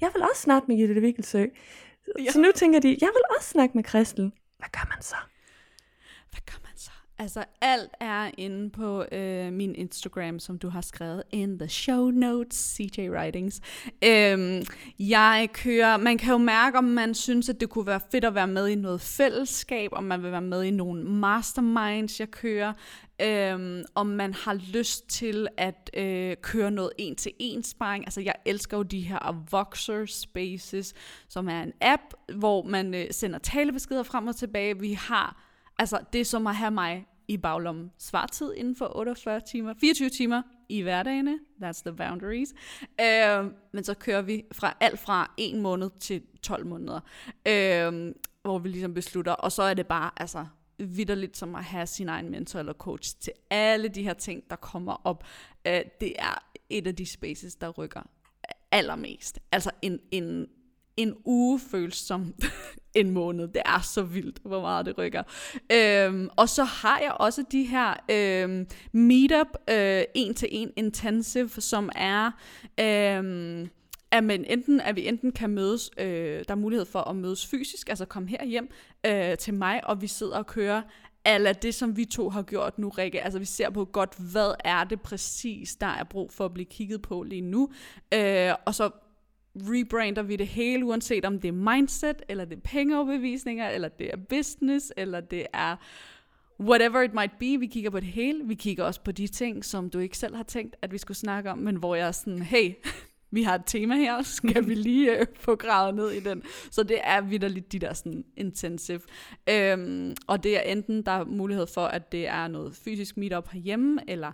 jeg vil også snart med Jytte Vikkelsø. Ja. Så nu tænker de, jeg vil også snakke med Kristel. Hvad gør man så? Hvad gør man? Altså alt er inde på øh, min Instagram, som du har skrevet in the show notes, CJ Writings. Øhm, jeg kører, man kan jo mærke, om man synes, at det kunne være fedt at være med i noget fællesskab, om man vil være med i nogle masterminds, jeg kører, øhm, om man har lyst til at øh, køre noget en-til-en sparring. Altså jeg elsker jo de her Voxer Spaces, som er en app, hvor man øh, sender talebeskeder frem og tilbage. Vi har, altså det er som at have mig i baglommen. Svartid inden for 48 timer, 24 timer i hverdagene. That's the boundaries. Øh, men så kører vi fra alt fra en måned til 12 måneder. Øh, hvor vi ligesom beslutter, og så er det bare, altså, vidderligt som at have sin egen mentor eller coach til alle de her ting, der kommer op. Øh, det er et af de spaces, der rykker allermest. Altså en, en, en uge føles som en måned. Det er så vildt, hvor meget det rykker. Øhm, og så har jeg også de her øhm, meetup øh, en-til-en intensive, som er... Øhm, at, man enten, at vi enten kan mødes, øh, der er mulighed for at mødes fysisk, altså komme her hjem øh, til mig, og vi sidder og kører eller det, som vi to har gjort nu, Rikke. Altså vi ser på godt, hvad er det præcis, der er brug for at blive kigget på lige nu. Øh, og så rebrander vi det hele, uanset om det er mindset, eller det er pengeoverbevisninger, eller det er business, eller det er whatever it might be. Vi kigger på det hele. Vi kigger også på de ting, som du ikke selv har tænkt, at vi skulle snakke om, men hvor jeg er sådan, hey, vi har et tema her, skal vi lige øh, få gravet ned i den. Så det er vidderligt de der sådan intensive. Øhm, og det er enten, der er mulighed for, at det er noget fysisk meetup herhjemme, eller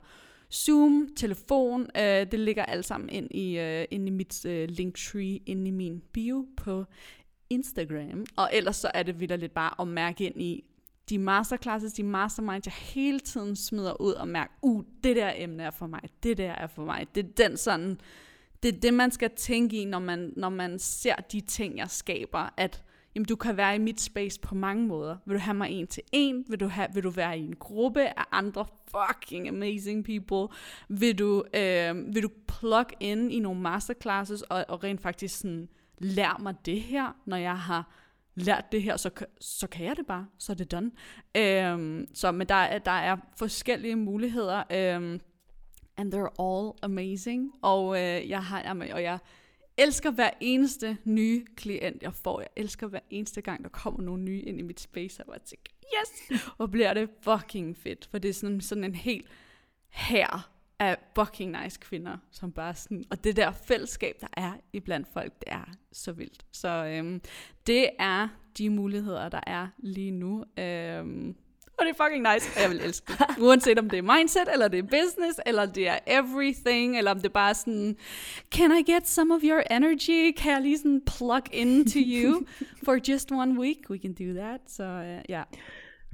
Zoom, telefon, øh, det ligger alt sammen ind i, øh, ind i mit øh, linktree, ind i min bio på Instagram. Og ellers så er det vildt lidt bare at mærke ind i de masterclasses, de masterminds, jeg hele tiden smider ud og mærker, uh, det der emne er for mig, det der er for mig. Det er den sådan det er det, man skal tænke i, når man, når man ser de ting, jeg skaber, at jamen, du kan være i mit space på mange måder. Vil du have mig en til en? Vil du, have, vil du være i en gruppe af andre fucking amazing people? Vil du, øh, vil du plug in i nogle masterclasses og, og rent faktisk sådan, lære mig det her, når jeg har lært det her, så, så kan jeg det bare, så er det done. Øhm, så, men der, der er forskellige muligheder, øhm, and they're all amazing, og øh, jeg har, jamen, og jeg elsker hver eneste nye klient, jeg får. Jeg elsker hver eneste gang, der kommer nogle nye ind i mit space, og jeg tænker, yes! Og bliver det fucking fedt, for det er sådan, sådan en helt her af fucking nice kvinder, som bare sådan, og det der fællesskab, der er iblandt folk, det er så vildt. Så øhm, det er de muligheder, der er lige nu. Øhm, og det er fucking nice, og jeg vil elske det. Uanset om det er mindset, eller det er business, eller det er everything, eller om det er bare sådan, can I get some of your energy? Kan jeg lige sådan plug into you for just one week? We can do that. Så uh, ja. Yeah.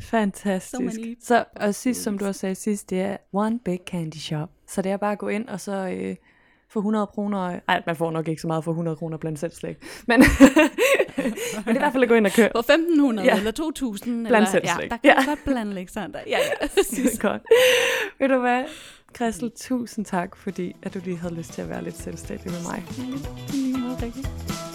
Fantastisk. So så, og sidst, som du også sagde sidst, det er one big candy shop. Så det er bare at gå ind og så øh, få 100 kroner. Nej, man får nok ikke så meget for 100 kroner blandt selv slik. Men, men det er i hvert fald at gå ind og købe. For 1500 ja. eller 2000. Blandt selv slik. Ja, der kan ja. godt blande Alexander. Ja, ja. det er godt. Ved du hvad? Christel, tusind tak, fordi at du lige havde lyst til at være lidt selvstændig med mig. Mm, det er meget rigtigt.